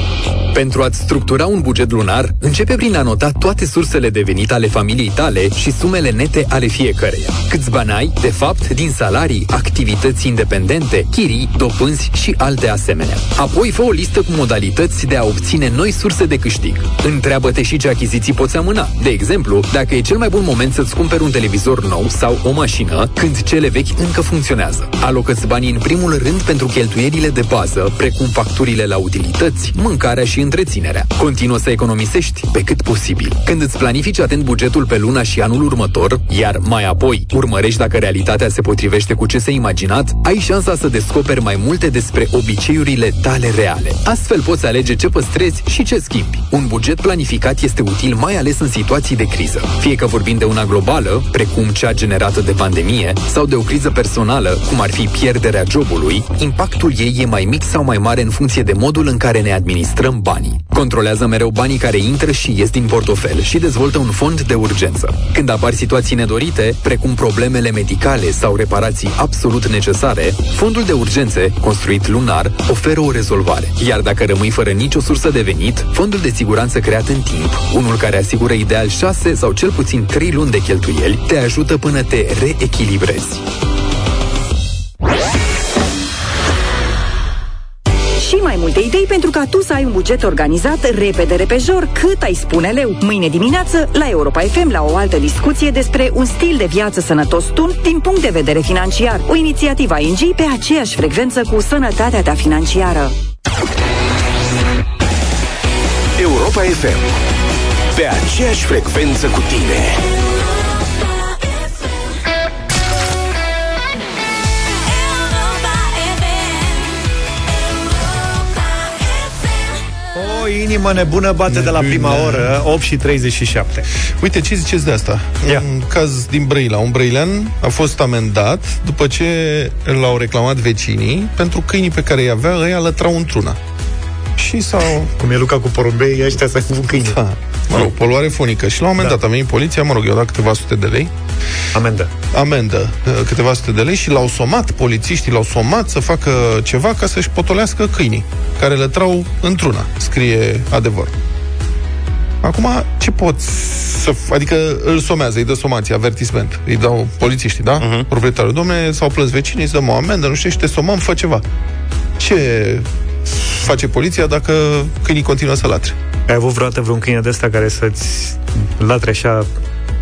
Pentru a-ți structura un buget lunar, începe prin a nota toate sursele de venit ale familiei tale și sumele nete ale fiecăreia. Câți bani ai, de fapt, din salarii, activități independente, chirii, dobânzi și alte asemenea. Apoi fă o listă cu modalități de a obține noi surse de câștig. Întreabă-te și ce achiziții poți amâna. De exemplu, dacă e cel mai bun moment să-ți cumperi un televizor nou sau o mașină, când cele vechi încă funcționează. Alocă-ți banii în primul rând pentru cheltuielile de bază, precum facturile la utilități, mâncarea și întreținerea. Continuă să economisești pe cât posibil. Când îți planifici atent bugetul pe luna și anul următor, iar mai apoi urmărești dacă realitatea se potrivește cu ce ți-ai imaginat, ai șansa să descoperi mai multe despre obiceiurile tale reale. Astfel poți alege ce păstrezi și ce schimbi. Un buget planificat este util mai ales în situații de criză. Fie că vorbim de una globală, precum cea generată de pandemie, sau de o criză personală, cum ar fi pierderea jobului, impactul ei e mai mic sau mai mare în funcție de modul în care ne administrăm banii. Controlează mereu banii care intră și ies din portofel și dezvoltă un fond de urgență. Când apar situații nedorite, precum problemele medicale sau reparații absolut necesare, fondul de urgențe, construit lunar, oferă o rezolvare. Iar dacă rămâi fără nicio sursă de venit, fondul de siguranță creat în timp, unul care asigură ideal 6 sau cel puțin 3 luni de cheltuieli, te ajută până te reechilibrezi. Idei pentru ca tu să ai un buget organizat repede, repejor, cât ai spune leu. Mâine dimineață, la Europa FM, la o altă discuție despre un stil de viață sănătos tun din punct de vedere financiar. O inițiativă ING pe aceeași frecvență cu sănătatea ta financiară. Europa FM. Pe aceeași frecvență cu tine. Inimă nebună bate de la prima oră, 8 și 37. Uite, ce ziceți de asta? Ia. Un caz din Brăila. Un brăilean a fost amendat după ce l-au reclamat vecinii pentru câinii pe care îi avea, îi alătrau într-una. Și s-au... Cum e Luca cu porumbei, ăștia să cu câini. Da. Mă rog, poluare fonică. Și l-au amendat. Da. A venit poliția, mă rog, i-au dat câteva sute de lei. Amendă. Amendă, uh, câteva sute de lei și l-au somat, polițiștii l-au somat să facă ceva ca să-și potolească câinii, care le trau într-una, scrie adevăr. Acum, ce poți să... f- Adică îl somează, îi dă somație, avertisment. Îi dau polițiștii, da? Uh-huh. Proprietarul, domne, s-au plâns vecinii, îți dăm o amendă, nu știu, și te somăm, fă ceva. Ce face poliția dacă câinii continuă să latre? Ai avut vreodată vreun câine de ăsta care să-ți latre așa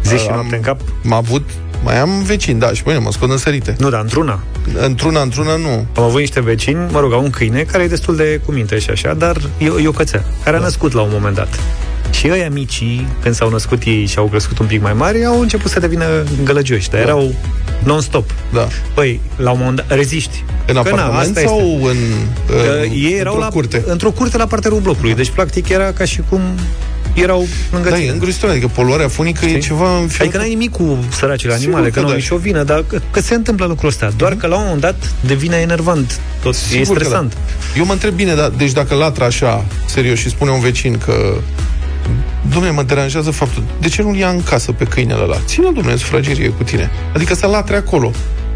zi și Am- noapte în cap? M-a avut... Mai am vecini, da, și pe mine mă scot în sărite. Nu, dar într-una. Într-una, într-una, nu. Am avut niște vecini, mă rog, au un câine care e destul de cu minte și așa, dar e, e o cățea, care a născut la un moment dat. Și ăia micii, când s-au născut ei și au crescut un pic mai mari, au început să devină gălăgioși, dar erau non-stop. Da. Păi, la un moment dat, reziști. În Că na, apartament asta sau este. în, Că în ei erau într-o la, curte? într-o curte la parterul blocului. Deci, practic, era ca și cum erau lângă Da, tine. e îngrozitor, adică poluarea fonică e ceva în Adică n-ai nimic cu săracele Sigur animale, că că nu au da. nicio vină, dar că, că se întâmplă lucrul ăsta. Doar că la un moment dat devine enervant. Tot, e Sigur că stresant. Da. Eu mă întreb bine, da, deci dacă latră așa, serios, și spune un vecin că Dom'le, mă deranjează faptul De ce nu-l ia în casă pe câinele ăla? Ține-l, dom'le, în sufragerie cu tine Adică să latre acolo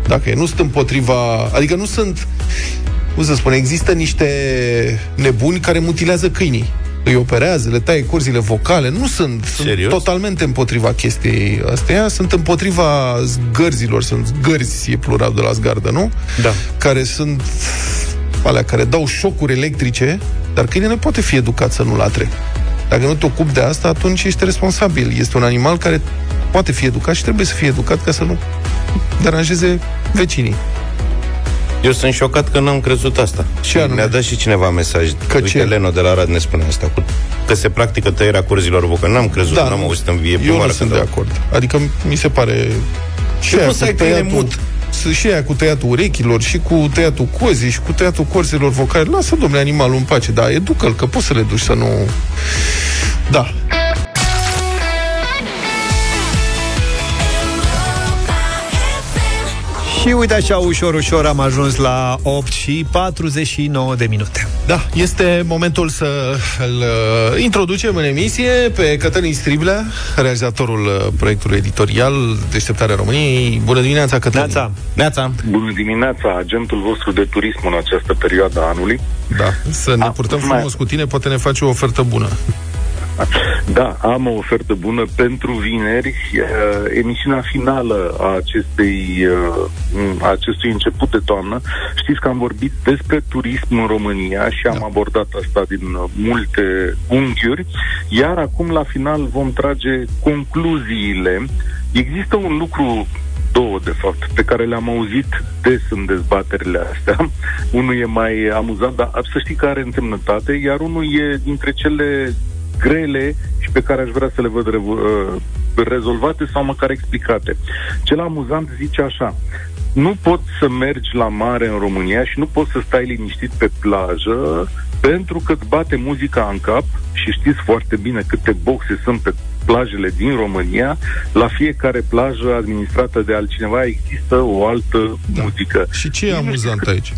Dacă e, nu sunt împotriva Adică nu sunt Cum să spun, există niște nebuni Care mutilează câinii îi operează, le taie curzile vocale, nu sunt, sunt Serios? totalmente împotriva chestiei astea, sunt împotriva zgărzilor, sunt zgărzi, e plural de la zgardă, nu? Da. Care sunt alea care dau șocuri electrice, dar câinele poate fi educat să nu latre. Dacă nu te ocupi de asta, atunci ești responsabil. Este un animal care poate fi educat și trebuie să fie educat ca să nu deranjeze vecinii. Eu sunt șocat că n-am crezut asta. Și anume? ne-a dat și cineva mesaj. Că Uite, ce? Leno de la Rad ne spune asta. Cu, că se practică tăierea curzilor vocale. N-am crezut, Da, n-am nu. auzit în vie. prima Eu nu oară sunt când de au- acord. Adică mi se pare... Și aia poți să cu ai câine tăiatul, mut. s- și aia cu tăiatul urechilor, și cu tăiatul cozii, și cu tăiatul corzilor vocale. Lasă, domnule, animalul în pace, dar educă-l, că poți să le duci să nu... Da. Și uite așa, ușor, ușor am ajuns la 8 și 49 de minute. Da, este momentul să îl uh, introducem în emisie pe Cătălin Striblea, realizatorul uh, proiectului editorial Deșteptarea României. Bună dimineața, Cătălin! Neața! Neața! Bună dimineața, agentul vostru de turism în această perioadă a anului. Da, să ne purtăm mai- frumos cu tine, poate ne faci o ofertă bună. Da, am o ofertă bună pentru vineri, uh, emisiunea finală a acestei, uh, a acestui început de toamnă. Știți că am vorbit despre turism în România și am abordat asta din uh, multe unghiuri, iar acum la final vom trage concluziile. Există un lucru două de fapt, pe care le-am auzit des în dezbaterile astea. unul e mai amuzant, dar să știi că are însemnătate, iar unul e dintre cele grele și pe care aș vrea să le văd revo- uh, rezolvate sau măcar explicate. Cel amuzant zice așa, nu poți să mergi la mare în România și nu poți să stai liniștit pe plajă pentru că îți bate muzica în cap și știți foarte bine câte boxe sunt pe plajele din România, la fiecare plajă administrată de altcineva există o altă da. muzică. Și ce e amuzant aici?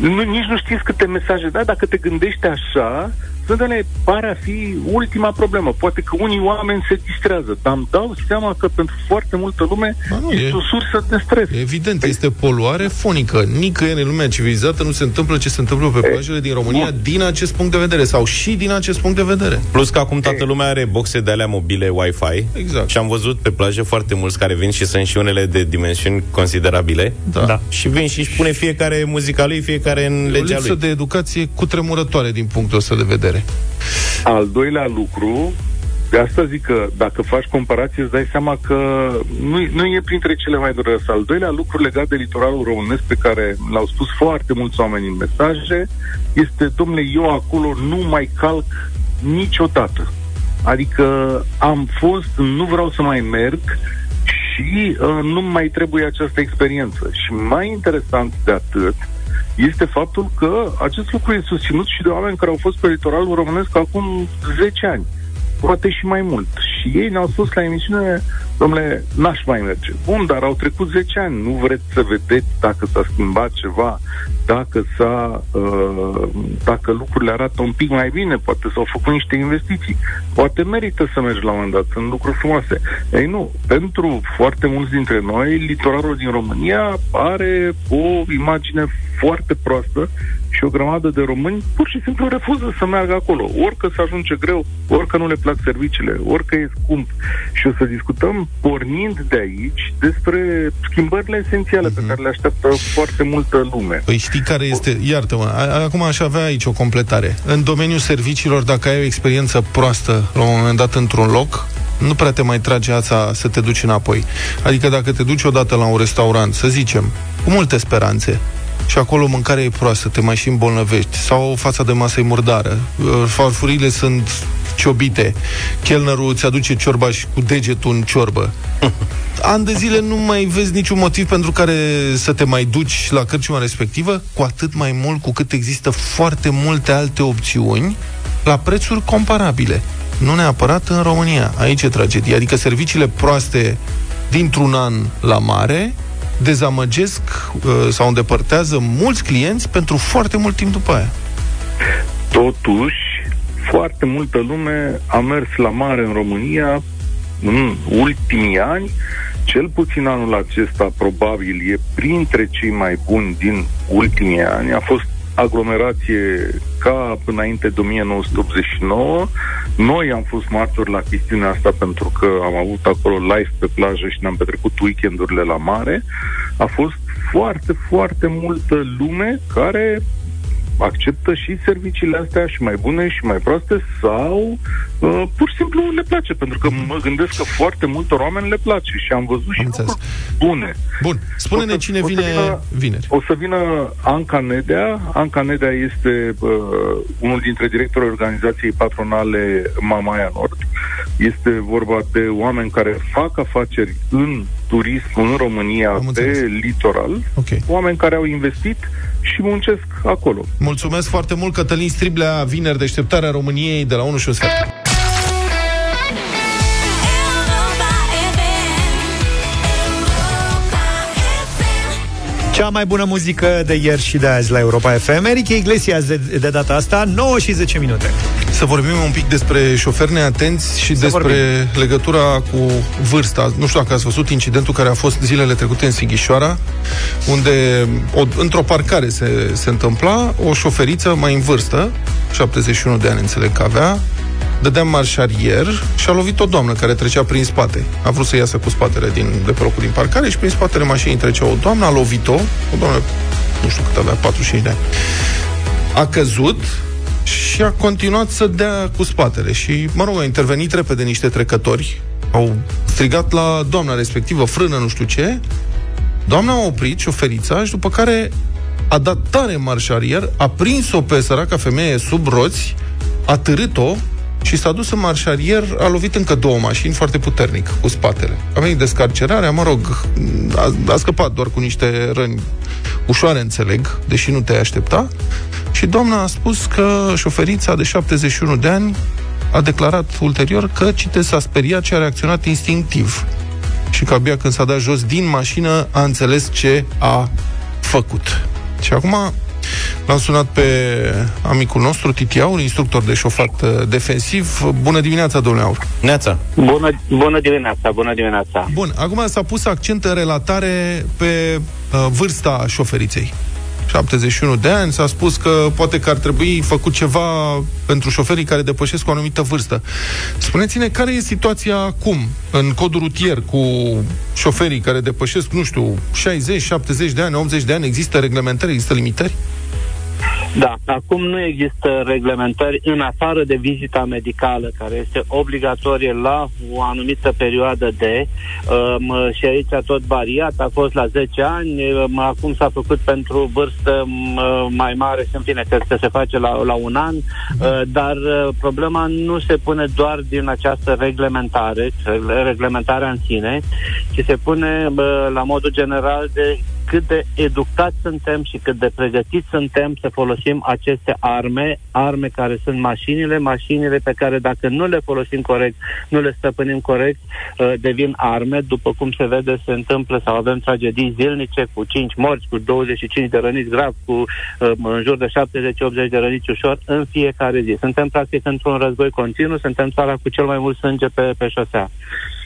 Nu, nici nu știți câte mesaje, da? Dacă te gândești așa, Sândele pare a fi ultima problemă. Poate că unii oameni se distrează, dar îmi dau seama că pentru foarte multă lume Ba nu, este e- o sursă de stres. Evident, este poluare fonică. Nicăieri în lumea civilizată nu se întâmplă ce se întâmplă pe plajele din România din acest punct de vedere sau și din acest punct de vedere. Plus că acum toată lumea are boxe de alea mobile Wi-Fi exact. și am văzut pe plajă foarte mulți care vin și sunt și unele de dimensiuni considerabile Da. Da. și vin și își pune fiecare muzica lui, fiecare în E o legea lipsă lui. de educație cutremurătoare din punctul ăsta de vedere. Al doilea lucru, de asta zic că dacă faci comparație îți dai seama că nu, nu e printre cele mai dureroase. Al doilea lucru legat de litoralul românesc pe care l-au spus foarte mulți oameni în mesaje este, domnule, eu acolo nu mai calc niciodată. Adică am fost, nu vreau să mai merg și uh, nu mai trebuie această experiență. Și mai interesant de atât este faptul că acest lucru e susținut și de oameni care au fost pe litoralul românesc acum 10 ani, poate și mai mult. Și ei ne-au spus la emisiune, domnule, n-aș mai merge. Bun, dar au trecut 10 ani, nu vreți să vedeți dacă s-a schimbat ceva, dacă s-a, uh, dacă lucrurile arată un pic mai bine, poate s-au făcut niște investiții, poate merită să mergi la un moment dat, sunt lucruri frumoase. Ei nu, pentru foarte mulți dintre noi, litoralul din România are o imagine foarte proastă și o grămadă de români pur și simplu refuză să meargă acolo. Orică să ajunge greu, orică nu le plac serviciile, orică e scump. Și o să discutăm, pornind de aici, despre schimbările esențiale pe care le așteaptă foarte multă lume. Păi știi care este, iartă-mă, a- acum aș avea aici o completare. În domeniul serviciilor, dacă ai o experiență proastă la un moment dat într-un loc, nu prea te mai trage ața să te duci înapoi. Adică dacă te duci odată la un restaurant, să zicem, cu multe speranțe, și acolo mâncarea e proastă, te mai și îmbolnăvești, sau fața de masă e murdară, uh, farfurile sunt ciobite, chelnerul îți aduce ciorba și cu degetul în ciorbă. An de zile nu mai vezi niciun motiv pentru care să te mai duci la cărciuma respectivă, cu atât mai mult cu cât există foarte multe alte opțiuni la prețuri comparabile. Nu neapărat în România. Aici e tragedie. Adică serviciile proaste dintr-un an la mare dezamăgesc uh, sau îndepărtează mulți clienți pentru foarte mult timp după aia. Totuși, foarte multă lume a mers la mare în România în ultimii ani. Cel puțin anul acesta, probabil, e printre cei mai buni din ultimii ani. A fost aglomerație ca înainte de 1989. Noi am fost martori la chestiunea asta pentru că am avut acolo live pe plajă și ne-am petrecut weekendurile la mare. A fost foarte, foarte multă lume care acceptă și serviciile astea și mai bune și mai proaste sau uh, pur și simplu nu le place, pentru că mă gândesc că foarte multor oameni le place și am văzut și lucruri bune. Bun, spune-ne O să- cine o să vine vină- vineri. O să vină Anca Nedea. Anca Nedea este uh, unul dintre directorii organizației patronale Mamaia Nord. Este vorba de oameni care fac afaceri în turism în România pe litoral. Okay. Oameni care au investit și muncesc acolo. Mulțumesc foarte mult, Cătălin Striblea, vineri deșteptarea României de la 1 și un sfert. Cea mai bună muzică de ieri și de azi la Europa FM. Enrique Iglesias de, de data asta, 9 și 10 minute. Să vorbim un pic despre șoferi neatenți și Să despre vorbim. legătura cu vârsta. Nu știu dacă ați văzut incidentul care a fost zilele trecute în Sighișoara, unde o, într-o parcare se, se întâmpla o șoferiță mai în vârstă, 71 de ani înțeleg că avea, dădea marșarier și a lovit o doamnă care trecea prin spate. A vrut să iasă cu spatele din, de pe locul din parcare și prin spatele mașinii trecea o doamnă, a lovit-o, o doamnă, nu știu cât avea, 45 de ani. A căzut și a continuat să dea cu spatele și, mă rog, au intervenit repede niște trecători Au strigat la doamna respectivă, frână, nu știu ce. Doamna a oprit șoferița și după care a dat tare marșarier, a prins-o pe săraca femeie sub roți, a târât-o și s-a dus în marșarier, a lovit încă două mașini foarte puternic, cu spatele. A venit descarcerarea, mă rog, a, a scăpat doar cu niște răni ușoare, înțeleg, deși nu te-ai aștepta. Și doamna a spus că șoferița de 71 de ani a declarat ulterior că, cite, s-a speriat și a reacționat instinctiv. Și că abia când s-a dat jos din mașină a înțeles ce a făcut. Și acum L-am sunat pe amicul nostru, Titi Aur, instructor de șofat uh, defensiv. Bună dimineața, domnule Aur! Neața! Bună, bună dimineața, bună dimineața! Bun, acum s-a pus accent în relatare pe uh, vârsta șoferiței. 71 de ani, s-a spus că poate că ar trebui făcut ceva pentru șoferii care depășesc o anumită vârstă. Spuneți-ne care e situația acum în codul rutier cu șoferii care depășesc, nu știu, 60, 70 de ani, 80 de ani, există reglementări, există limitări? Da, acum nu există reglementări în afară de vizita medicală, care este obligatorie la o anumită perioadă de um, și aici a tot variat, a fost la 10 ani, um, acum s-a făcut pentru vârstă um, mai mare și în fine că, că se face la, la un an, uh, dar uh, problema nu se pune doar din această reglementare, reglementarea în sine, ci se pune uh, la modul general de cât de educați suntem și cât de pregătiți suntem să folosim aceste arme, arme care sunt mașinile, mașinile pe care dacă nu le folosim corect, nu le stăpânim corect, uh, devin arme, după cum se vede, se întâmplă sau avem tragedii zilnice cu 5 morți, cu 25 de răniți grav, cu uh, în jur de 70-80 de răniți ușor în fiecare zi. Suntem practic într-un război continuu, suntem țara cu cel mai mult sânge pe, pe șosea.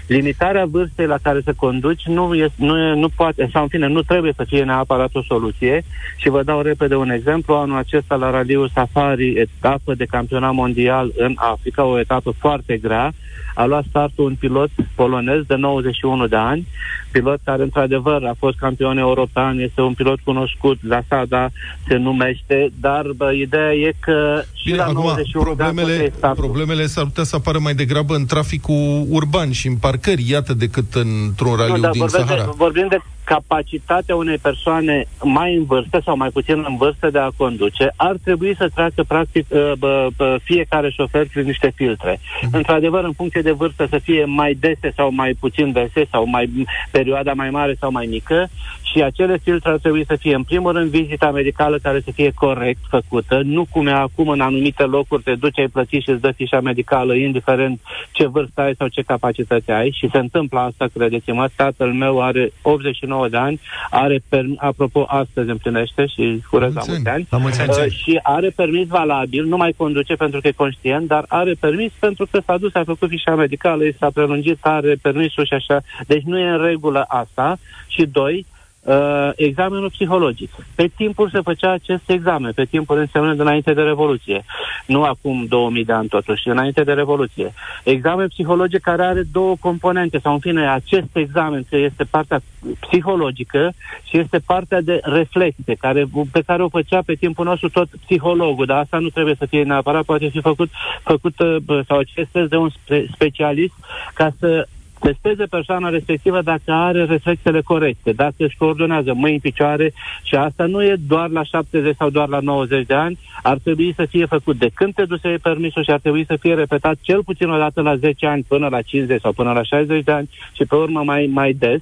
Limitarea vârstei la care să conduci nu, este, nu, e, nu poate, sau în fine, nu trebuie să fie neapărat o soluție și vă dau repede un exemplu. Anul acesta la Raliul Safari, etapă de campionat mondial în Africa, o etapă foarte grea, a luat startul un pilot polonez de 91 de ani, pilot care într-adevăr a fost campion european, este un pilot cunoscut, la Sada se numește, dar bă, ideea e că și Bine, la acum, 91 problemele, de ani problemele s-ar putea să apară mai degrabă în traficul urban și în parcări, iată, decât într-un raliu nu, dar din vorbim Sahara. de, vorbim de capacitatea unei persoane mai în vârstă sau mai puțin în vârstă de a conduce, ar trebui să treacă practic uh, bă, bă, fiecare șofer prin niște filtre. Mm-hmm. Într-adevăr, în funcție de vârstă să fie mai dese sau mai puțin dese sau mai perioada mai mare sau mai mică și acele filtre ar trebui să fie în primul rând vizita medicală care să fie corect făcută, nu cum e acum în anumite locuri te duci, ai plătit și îți dă fișa medicală, indiferent ce vârstă ai sau ce capacități ai și se întâmplă asta, credeți-mă, tatăl meu are 89 de ani, are permis, apropo, astăzi împlinește și urez la mulți ani, La mulți ani. Uh, și are permis valabil, nu mai conduce pentru că e conștient, dar are permis pentru că s-a dus, a făcut fișa medicală, i s-a prelungit, are permisul și așa. Deci nu e în regulă asta. Și doi, uh, examenul psihologic. Pe timpul se făcea acest examen, pe timpul înseamnă de înainte de Revoluție. Nu acum 2000 de ani totuși, înainte de Revoluție. Examen psihologic care are două componente, sau în fine, acest examen că este partea psihologică și este partea de reflexie, care, pe care o făcea pe timpul nostru tot psihologul, dar asta nu trebuie să fie neapărat, poate fi făcut, făcut uh, sau acest test de un spe- specialist ca să testeze persoana respectivă dacă are reflexele corecte, dacă își coordonează mâini, picioare și asta nu e doar la 70 sau doar la 90 de ani, ar trebui să fie făcut de când te duce permisul și ar trebui să fie repetat cel puțin o dată la 10 ani până la 50 sau până la 60 de ani și pe urmă mai, mai des.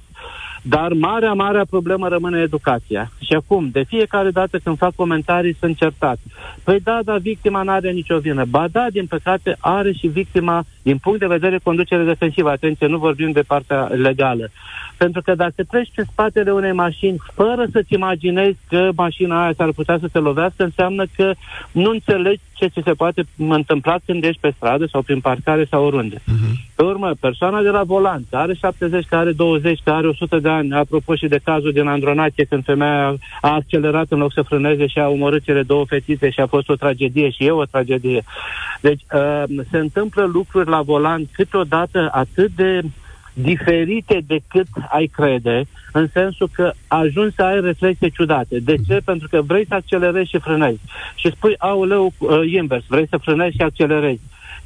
Dar marea, marea problemă rămâne educația. Și acum, de fiecare dată când fac comentarii, sunt certat. Păi da, dar victima nu are nicio vină. Ba da, din păcate, are și victima, din punct de vedere conducere defensivă. Atenție, nu vorbim de partea legală. Pentru că dacă treci pe spatele unei mașini fără să-ți imaginezi că mașina aia s-ar putea să te lovească, înseamnă că nu înțelegi ce ți se poate întâmpla când ești pe stradă sau prin parcare sau oriunde. Uh-huh. Pe urmă, persoana de la volanț, care are 70, care are 20, care are 100 de ani, apropo și de cazul din Andronache, când femeia a accelerat în loc să frâneze și a omorât cele două fetițe și a fost o tragedie și e o tragedie. Deci uh, se întâmplă lucruri la volanț câteodată atât de diferite decât ai crede, în sensul că ajungi să ai reflexe ciudate. De ce? Pentru că vrei să accelerezi și frânezi. Și spui, auleu, uh, invers, vrei să frânezi și accelerezi.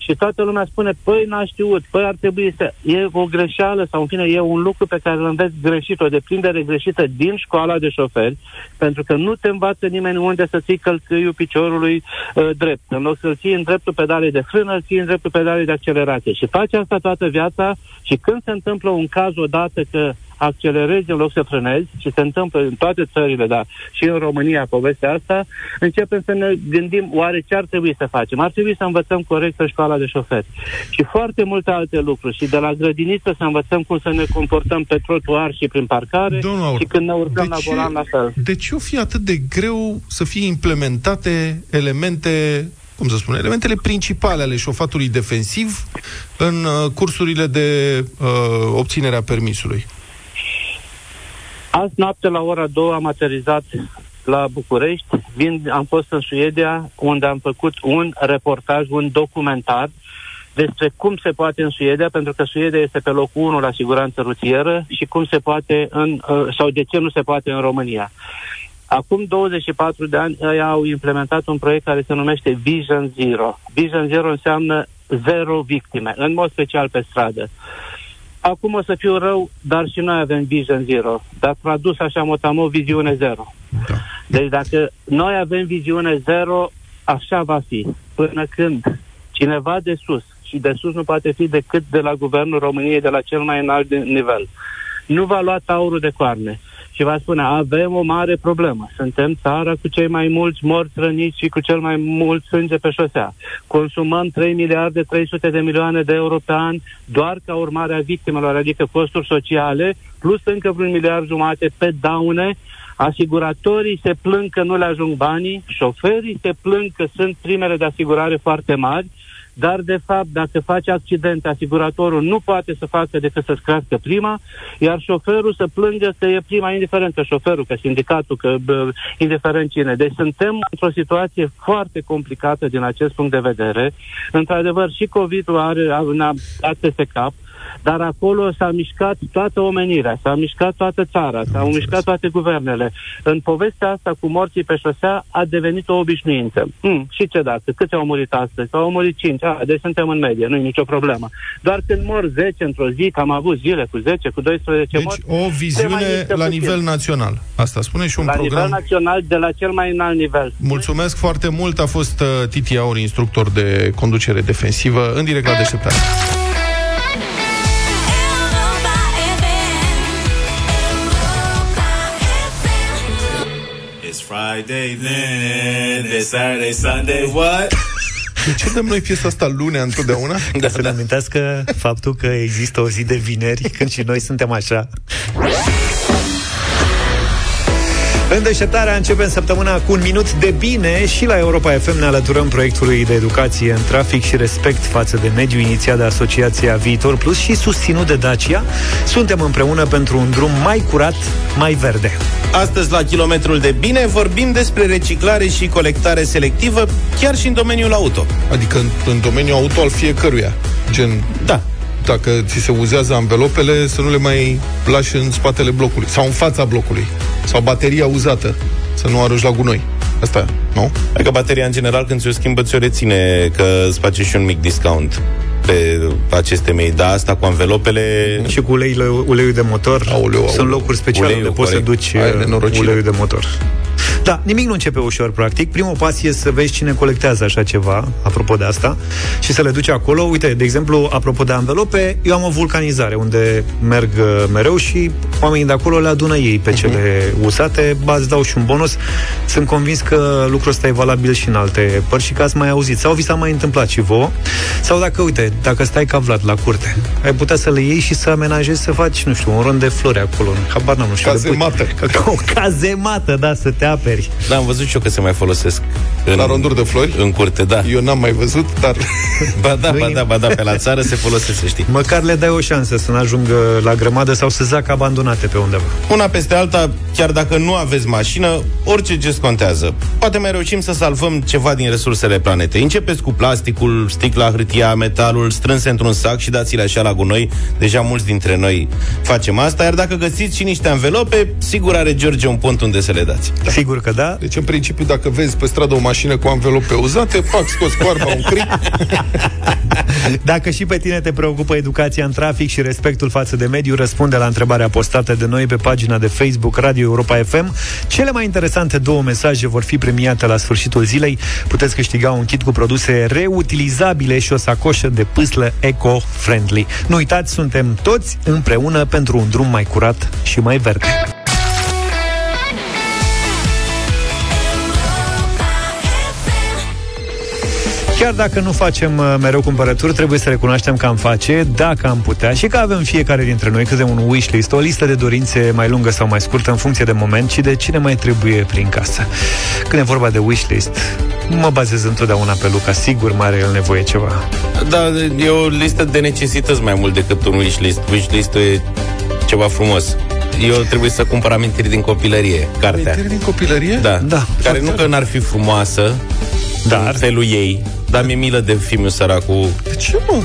Și toată lumea spune, păi n-a știut, păi ar trebui să... E o greșeală sau în fine e un lucru pe care îl înveți greșit, o deprindere greșită din școala de șoferi, pentru că nu te învață nimeni unde să ții călcâiul piciorului uh, drept. În loc să-l ții în dreptul pedalei de frână, îl ții în dreptul pedalei de accelerație. Și faci asta toată viața și când se întâmplă un caz odată că accelerezi în loc să frânezi și se întâmplă în toate țările, dar și în România povestea asta, începem să ne gândim oare ce ar trebui să facem. Ar trebui să învățăm corect în școala de șoferi și foarte multe alte lucruri și de la grădiniță să învățăm cum să ne comportăm pe trotuar și prin parcare Domnul, și când ne urcăm de la ce- volan la fel. De ce o fi atât de greu să fie implementate elemente cum să spun, elementele principale ale șofatului defensiv în uh, cursurile de uh, obținere a permisului? Azi noapte la ora 2 am aterizat la București. Vin, am fost în Suedia, unde am făcut un reportaj, un documentar despre cum se poate în Suedia, pentru că Suedia este pe locul 1 la siguranță rutieră și cum se poate în, uh, sau de ce nu se poate în România. Acum 24 de ani ei au implementat un proiect care se numește Vision Zero. Vision Zero înseamnă zero victime, în mod special pe stradă. Acum o să fiu rău, dar și noi avem Vision Zero. Dar tradus așa motamo, viziune zero. Da. Deci dacă noi avem viziune zero, așa va fi. Până când cineva de sus, și de sus nu poate fi decât de la Guvernul României, de la cel mai înalt de- nivel, nu va lua taurul de coarne și va spune, avem o mare problemă. Suntem țara cu cei mai mulți morți răniți și cu cel mai mult sânge pe șosea. Consumăm 3 miliarde 300 de milioane de euro pe an doar ca urmare a victimelor, adică costuri sociale, plus încă vreun miliard jumate pe daune. Asiguratorii se plâng că nu le ajung banii, șoferii se plâng că sunt primele de asigurare foarte mari, dar de fapt dacă face accident, asiguratorul nu poate să facă decât să-ți crească prima, iar șoferul să plângă că e prima, indiferent că șoferul, că sindicatul, că bă, indiferent cine. Deci suntem într-o situație foarte complicată din acest punct de vedere. Într-adevăr, și COVID-ul are, a- ne-a dat peste cap, dar acolo s-a mișcat toată omenirea, s-a mișcat toată țara, s-au mișcat toate guvernele. În povestea asta cu morții pe șosea a devenit o obișnuință. Hmm, și ce dacă? Câți au murit astăzi? Au murit 5, a, deci suntem în medie, nu e nicio problemă. Doar când mor 10 într-o zi, că am avut zile cu 10, cu 12 Deci morți, o se mai viziune mișcă la puțin. nivel național. Asta spune și un la program. nivel național, de la cel mai înalt nivel. Mulțumesc foarte mult. A fost uh, Titi Aur, instructor de conducere defensivă, în direct la deșteptare. Friday then, it's Saturday, Sunday, what? De ce dăm noi piesa asta lunea întotdeauna? Ca să ne amintească faptul că există o zi de vineri când și noi suntem așa. În deșteptarea începem săptămâna cu un minut de bine și la Europa FM ne alăturăm proiectului de educație în trafic și respect față de mediu inițiat de Asociația Viitor Plus și susținut de Dacia. Suntem împreună pentru un drum mai curat, mai verde. Astăzi, la kilometrul de bine, vorbim despre reciclare și colectare selectivă, chiar și în domeniul auto. Adică în, în domeniul auto al fiecăruia. Gen, da. Dacă ți se uzează anvelopele, să nu le mai lași în spatele blocului sau în fața blocului. Sau bateria uzată, să nu arunci la gunoi. Asta, nu? Adică bateria, în general, când ți-o schimbă, ți-o reține, că îți face și un mic discount pe aceste mei. Da, asta cu anvelopele... Și cu uleiul, uleiul de motor Aoleu, Sunt locuri speciale Uleiul, unde poți să corect. duci Ai uh, nenorocire. uleiul de motor. Da, nimic nu începe ușor, practic. Primul pas e să vezi cine colectează așa ceva, apropo de asta, și să le duci acolo. Uite, de exemplu, apropo de anvelope, eu am o vulcanizare unde merg uh, mereu și oamenii de acolo le adună ei pe cele usate, ba, îți dau și un bonus. Sunt convins că lucrul ăsta e valabil și în alte părți și că ați mai auzit. Sau vi s-a mai întâmplat și vouă. Sau dacă, uite, dacă stai ca Vlad la curte, ai putea să le iei și să amenajezi, să faci, nu știu, un rând de flori acolo. Habar n-am, nu știu. le pui- Cazemată. Ca o cazemată, da, să te aperi. Da, am văzut și eu că se mai folosesc. În, La ronduri de flori? În curte, da. Eu n-am mai văzut, dar... Ba da, Nu ba e- da, ba da, pe la țară se folosesc, să știi. Măcar le dai o șansă să nu ajungă la grămadă sau să zacă abandonate pe undeva. Una peste alta, chiar dacă nu aveți mașină, orice gest contează. Poate mai reușim să salvăm ceva din resursele planetei. Începeți cu plasticul, sticla, hârtia, metalul, strânse într-un sac și dați-le așa la gunoi. Deja mulți dintre noi facem asta, iar dacă găsiți și niște anvelope, sigur are George un pont unde să le dați. Da. Sigur că da. Deci, în principiu, dacă vezi pe stradă o mașină cu anvelope uzate, pac, scoți coarba, un cric. Dacă și pe tine te preocupă educația în trafic și respectul față de mediu, răspunde la întrebarea postată de noi pe pagina de Facebook Radio Europa FM. Cele mai interesante două mesaje vor fi premiate la sfârșitul zilei. Puteți câștiga un kit cu produse reutilizabile și o sacoșă de pâslă eco-friendly. Nu uitați, suntem toți împreună pentru un drum mai curat și mai verde. Chiar dacă nu facem uh, mereu cumpărături, trebuie să recunoaștem că am face, dacă am putea și că avem fiecare dintre noi câte un wishlist, o listă de dorințe mai lungă sau mai scurtă în funcție de moment și de cine mai trebuie prin casă. Când e vorba de wishlist, mă bazez întotdeauna pe Luca, sigur mai are el nevoie ceva. Da, e o listă de necesități mai mult decât un wishlist. Wishlist e ceva frumos. Eu trebuie să cumpăr amintiri din copilărie, cartea. Amintiri din copilărie? Da. Da. Care nu că n-ar fi frumoasă, dar în felul ei, dar mi-e milă de filmul săracul. De ce, mă?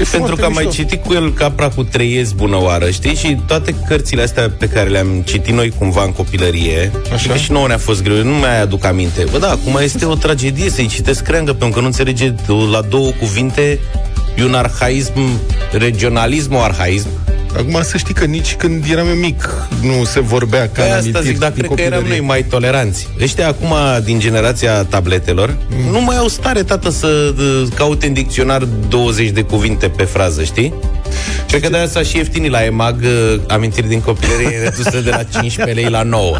E pentru că am mai mișto. citit cu el Capra cu trăiesc bună oară, știi? Și toate cărțile astea pe care le-am citit noi cumva în copilărie, Așa? și nouă ne-a fost greu, nu mai aduc aminte. Bă, da, acum este o tragedie să-i citesc creangă, pentru că nu înțelege la două cuvinte e un arhaism, regionalism, o arhaism. Acum să știi că nici când eram eu mic nu se vorbea ca Pe în asta amintiri zic, dar din cred că eram copilărie. noi mai toleranți. Ăștia acum, din generația tabletelor, mm. nu mai au stare, tată, să uh, caute în dicționar 20 de cuvinte pe frază, știi? Cred că de asta și ieftinii la EMAG, uh, amintiri din copilărie, redusă de la 15 lei la 9.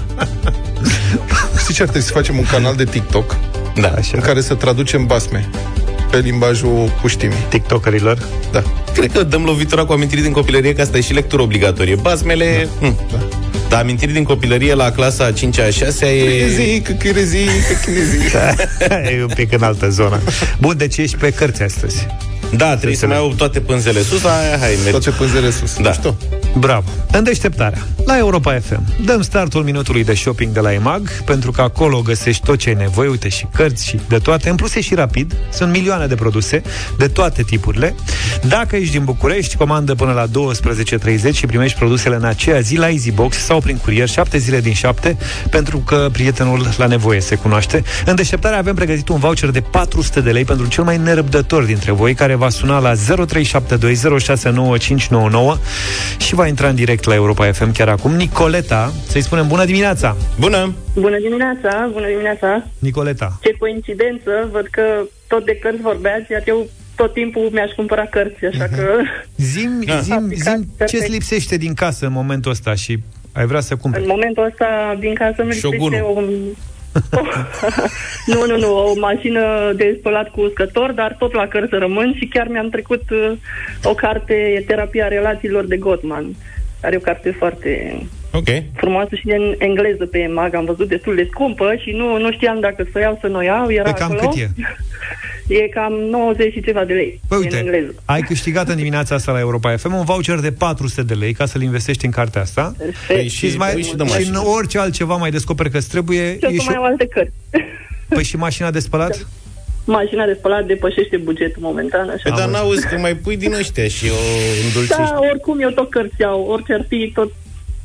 Știi ce ar trebui să facem un canal de TikTok da, așa. în care să traducem basme pe limbajul puștimii. TikTokerilor? Da. Cred că dăm lovitura cu amintiri din copilărie, că asta e și lectură obligatorie. Basmele... Da. Hm. Da. Dar amintiri din copilărie la clasa a 5-a, a 6-a e... Zi, că chirezi, că chinezi. Da, e un pic în altă zonă. Bun, deci ești pe cărți astăzi. Da, trebuie să mai au toate pânzele sus, aia, hai, mergi. Toate pânzele sus. Da. Mișto. Bravo! În deșteptarea, la Europa FM, dăm startul minutului de shopping de la EMAG, pentru că acolo găsești tot ce ai nevoie, uite, și cărți și de toate. În plus, e și rapid, sunt milioane de produse, de toate tipurile. Dacă ești din București, comandă până la 12.30 și primești produsele în aceea zi la EasyBox sau prin curier 7 zile din 7, pentru că prietenul la nevoie se cunoaște. În deșteptare avem pregătit un voucher de 400 de lei pentru cel mai nerăbdător dintre voi, care va suna la 0372069599 și va intra în direct la Europa FM chiar acum. Nicoleta, să-i spunem bună dimineața! Bună! Bună dimineața, bună dimineața. Nicoleta. Ce coincidență, văd că tot de cărți vorbeați, iar eu tot timpul mi-aș cumpăra cărți, așa că... Zim, Da. zim, zim ce-ți lipsește din casă în momentul ăsta și ai vrea să cumperi? În momentul ăsta, din casă, mi Șogunul. lipsește o... nu, nu, nu, o mașină de spălat cu uscător, dar tot la cărți rămân și chiar mi-am trecut uh, o carte, Terapia relațiilor de Gottman. Are o carte foarte Ok. frumoasă și în engleză pe mag, am văzut destul de scumpă și nu, nu știam dacă să o iau, să nu o iau, era Pe cam acolo. cât e? E cam 90 și ceva de lei. Păi e uite, în engleză. ai câștigat în dimineața asta la Europa FM un voucher de 400 de lei ca să-l investești în cartea asta. Păi și, îți mai, păi și de și în mașină. orice altceva mai descoperi că îți trebuie. Și o să mai au alte cărți. Păi și mașina de spălat? Mașina de spălat depășește bugetul momentan, așa. Păi, dar n-auzi că mai pui din ăștia și o îndulcești. Da, oricum eu tot cărți iau, orice ar fi, tot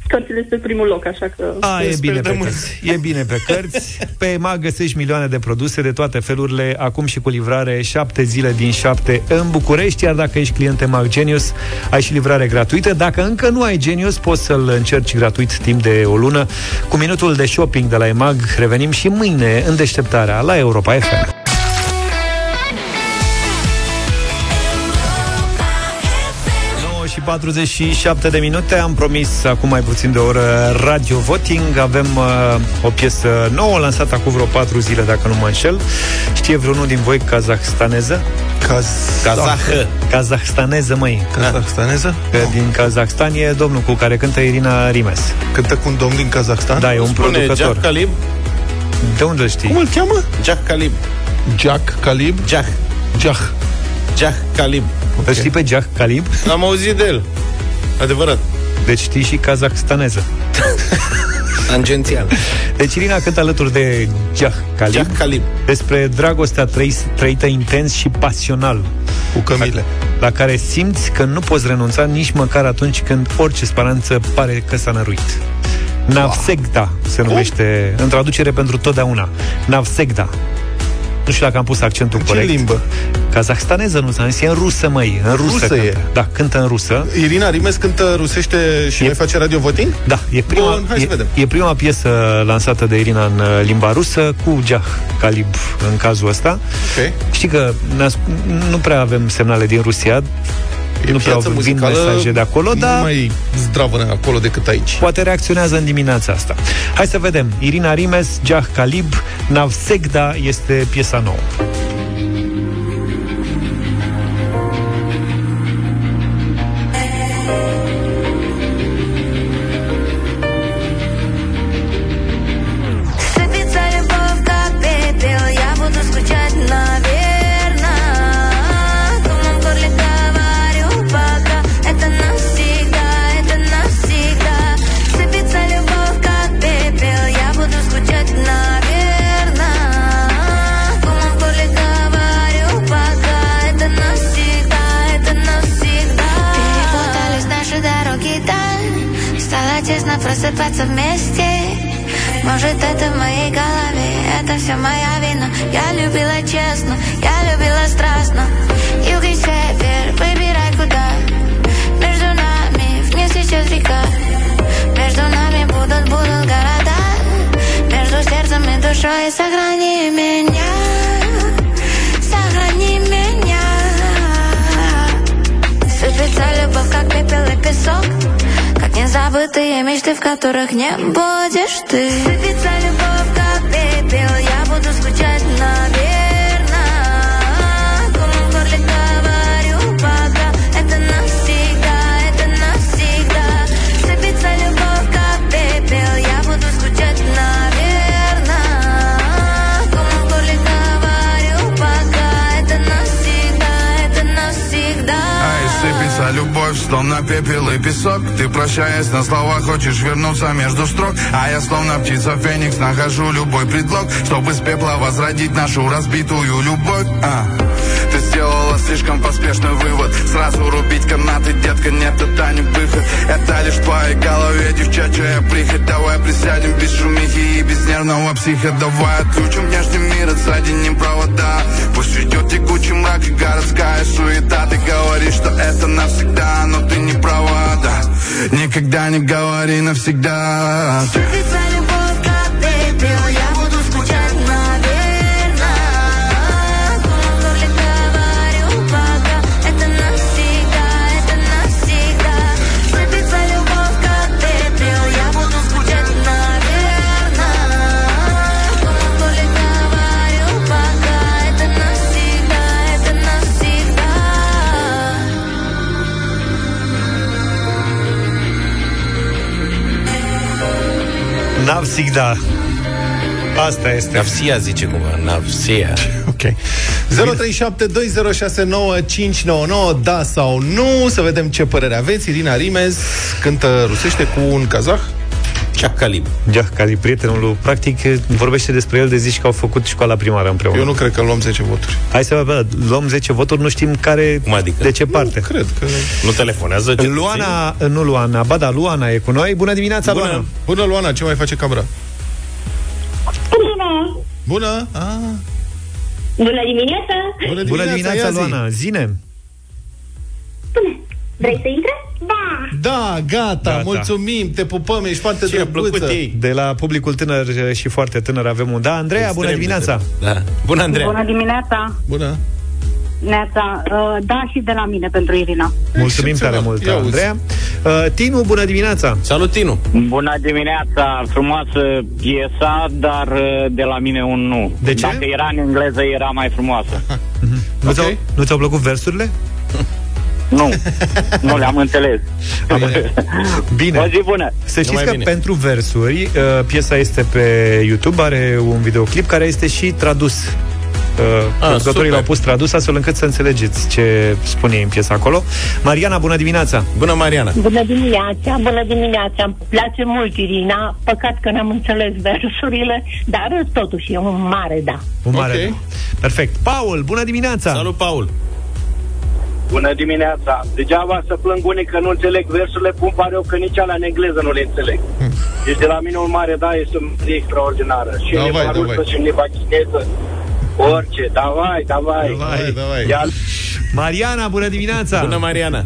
cărțile este pe primul loc, așa că... A, e bine pe cărți. E bine pe cărți. Pe EMAG găsești milioane de produse de toate felurile, acum și cu livrare 7 zile din 7 în București, iar dacă ești client EMAG Genius, ai și livrare gratuită. Dacă încă nu ai Genius, poți să-l încerci gratuit timp de o lună. Cu minutul de shopping de la EMAG revenim și mâine în deșteptarea la Europa FM. 47 de minute Am promis acum mai puțin de o oră Radio Voting Avem uh, o piesă nouă lansată acum vreo 4 zile Dacă nu mă înșel Știe vreunul din voi kazahstaneză? Kaz... Kazahă Kazahstaneză, măi Kazahstaneză? Că din Kazahstan e domnul cu care cântă Irina Rimes Cântă cu un domn din Kazahstan? Da, e un Spune producător Jack Calib? De unde îl știi? Cum îl cheamă? Jack Calib. Jack Calib? Jack. Jack. Jack Calib. Îl știi pe Jack Calib? Am auzit de el. Adevărat. Deci știi și kazahstaneză Tangențial. Deci Irina cântă alături de Jack Calib, Jack Calib. despre dragostea trăi- trăită intens și pasional cu cămile, la care simți că nu poți renunța nici măcar atunci când orice speranță pare că s-a năruit. Navsegda se numește, în traducere pentru totdeauna. Navsegda. Nu știu dacă am pus accentul Ce corect. limbă? Kazahstaneză, nu s-a zis, e în rusă, măi, în rusă, Rusă cântă. e. Da, cântă în rusă. Irina Rimes cântă rusește și ne face radio voting? Da, e prima, Bun, hai să e, vedem. e prima piesă lansată de Irina în uh, limba rusă, cu Jah Calib în cazul ăsta. Okay. Știi că ne-a- nu prea avem semnale din Rusia, E nu prea piață vin muzicală mesaje de acolo, dar mai zdravă acolo decât aici. poate reacționează în dimineața asta. Hai să vedem. Irina Rimes, Jah Calib, Navsegda este piesa nouă. Тесно просыпаться вместе. Может, это в моей голове, это все моя вина. Я любила честно, я любила страстно. Юг и север, выбирай куда. Между нами вниз течет река. Между нами будут, будут города. Между сердцем и душой сохрани меня. Сохрани меня. Сыпется любовь, как пепел и песок Как незабытые мечты, в которых не будешь ты. Сыпется любовь, как пепел Я буду скучать, наверно словно пепел и песок. Ты прощаясь на слова, хочешь вернуться между строк. А я словно птица Феникс, нахожу любой предлог Чтобы с пепла возродить нашу разбитую любовь. А. Ты сделала слишком поспешный вывод. Сразу рубить канаты, детка, нет, это не выход. Это лишь в твоей голове, девчачья прихоть. Давай присядем без шумихи и без нервного психа. Давай отключим внешний мир, отсоединим провода. Пусть ведет текучий мрак и городская суета. Ты говоришь, что это навсегда, но ты не права, да. Никогда не говори навсегда. Сыпется Navsigda. Asta este. Navsia zice cumva, Navsia. Ok. 0372069599 Da sau nu Să vedem ce părere aveți Irina Rimes cântă rusește cu un kazah Jah Calib. Jah Calib, prietenul lui, practic vorbește despre el de zici că au făcut școala primară împreună. Eu nu cred că luăm 10 voturi Hai să bă, luăm 10 voturi, nu știm care, Cum adică? de ce parte. Nu, cred că... Nu telefonează? Luana, nu Luana, ba da, Luana e cu noi. Bună dimineața, Bună, Luana. Bună Luana, ce mai face cabra? Bună! Bună! Ah, Bună dimineața! bună Bună dimineața, ia zi. Luana. Zine. Vrei să intre? Da! Da, gata, Gata. mulțumim, te pupăm, ești foarte Ce a drăguță. plăcut ei. De la publicul tânăr și foarte tânăr avem un da. Andreea, bună Extrem de dimineața. tare. Da. Bună, Andreea. Bună dimineața! Bună! Neața, uh, da și de la mine pentru Irina. Mulțumim Excepțional. tare mult, Ia uzi. Andreea. Uh, Tinu, bună dimineața. Salut, Tinu. Bună dimineața, frumoasă piesa, dar uh, de la mine un nu. De ce? Dacă era în engleză, era mai frumoasă. Nu, Ok. ți-au, nu ți-au plăcut versurile? Nu, nu le-am înțeles. Bine. O zi bună! Să știți Numai că bine. pentru versuri, uh, piesa este pe YouTube, are un videoclip care este și tradus. Uh, producătorii super. l-au pus tradus astfel încât să înțelegeți ce spune în piesa acolo. Mariana, bună dimineața! Bună, Mariana. Bună dimineața, bună dimineața. Îmi place mult Irina, păcat că n-am înțeles versurile, dar totuși e un mare da. Un mare Ok. da. Perfect. Paul, bună dimineața! Salut, Paul. Bună dimineața! Degeaba să plâng unii că nu înțeleg versurile, cum pare eu că nici alea în engleză nu le înțeleg. Deci de la mine un mare da este o melodie extraordinară. Și în Davai, limba rusă davai. și în limba chineză. Orice, davai, davai. Davai, davai. Ia- Mariana, bună dimineața! Bună, Mariana!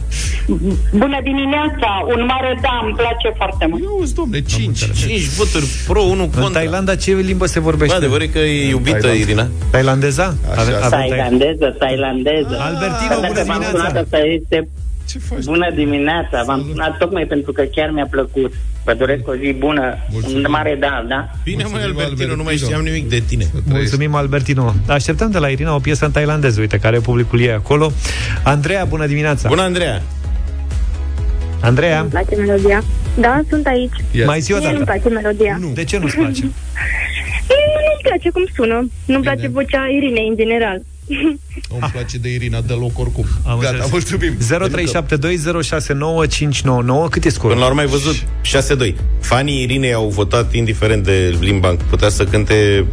Bună dimineața, un mare da, îmi place foarte mult. Eu uzi, domne, 5. 5 voturi pro, 1 În contra. Thailanda ce limbă se vorbește? Bă, adevăr e că e iubită, Thailand. Irina. Thailandeza? Așa. Ave- avem thai- Tailandeză, tailandeză. Albertino, bună Dacă v-am sunat, dimineața! asta este Ce faci? bună dimineața. V-am sunat tocmai pentru că chiar mi-a plăcut. Vă doresc o zi bună. Mulțumim. Un mare da, da? Bine, mă, Mulțumim, Albertino, nu mai Albertino. știam nimic de tine. Mulțumim, Albertino. Așteptăm de la Irina o piesă în tailandeză, uite, care publicul e acolo. Andreea, bună dimineața! Bună, Andreea! Andreea, place melodia. Da, sunt aici. Yes. mai zi o Mie nu-mi dată. place melodia. Nu. De ce nu-ți place? Mie nu-mi place cum sună. Nu-mi place vocea Irinei în general. Nu-mi place de Irina deloc oricum. Am Gata, înțeles. mulțumim. 0372069599 Cât e scorul? Până la urmă ai văzut 6-2. Fanii Irinei au votat indiferent de limba. Putea să cânte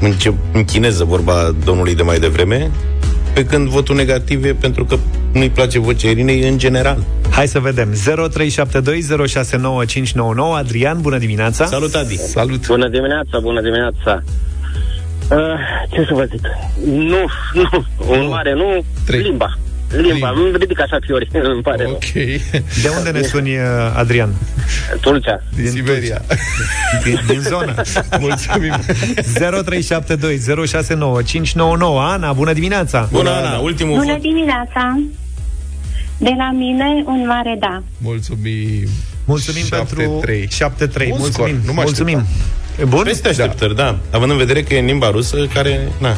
în, ce, în chineză vorba domnului de mai devreme, pe când votul negativ e pentru că nu-i place vocea Irinei în general. Hai să vedem. 0372069599 Adrian, bună dimineața! Salut, Adi! Salut. Bună dimineața, bună dimineața. Uh, ce să vă zic? Nu, nu, un mare nu, Trei. limba. Limba, îmi ridic așa fiori, îmi pare rău. Ok. De unde ne suni, uh, Adrian? Tulcea. Din Siberia. Din, din zonă. Mulțumim. 0372069599 Ana, bună dimineața! Bună, Ana! Ultimul Bună vot. dimineața. De la mine, un mare da. Mulțumim. Mulțumim 7-3. pentru 7-3. Bun Mulțumim. scor, nu mă Mulțumim. E Bun? Peste așteptări, da. da. Având în vedere că e în limba rusă, care... Na,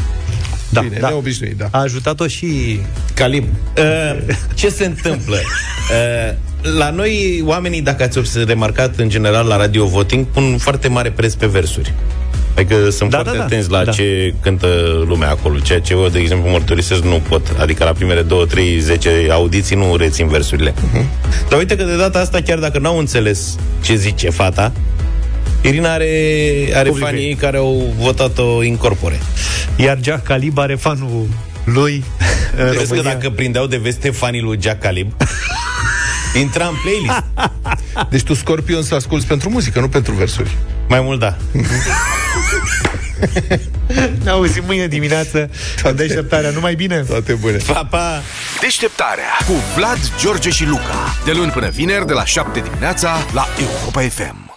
Da, Bine, da. neobișnuit, da. A ajutat-o și Calib. Uh, ce se întâmplă? Uh, la noi, oamenii, dacă ați obs- remarcat în general la radio voting, pun foarte mare preț pe versuri. Adică sunt Da, foarte da, da. atenți la Da. ce cântă lumea acolo. Ceea ce eu, de exemplu, mărturisesc, nu pot. Adică la primele 2, 3, 10 audiții nu rețin versurile. Dar uite că de data asta, chiar dacă n-au înțeles ce zice fata, Irina are, are Public. fanii ei care au votat-o incorpore. Iar Jack Calib are fanul lui în Crezi că România. dacă prindeau de veste fanii lui Jack Calib, intra în playlist. Deci tu Scorpion să asculti pentru muzică, nu pentru versuri. Mai mult, da. Ne auzim mâine dimineață în deșteptarea. Numai bine! Toate bune. Pa, pa! Deșteptarea cu Vlad, George și Luca. De luni până vineri, de la 7 dimineața, la Europa FM.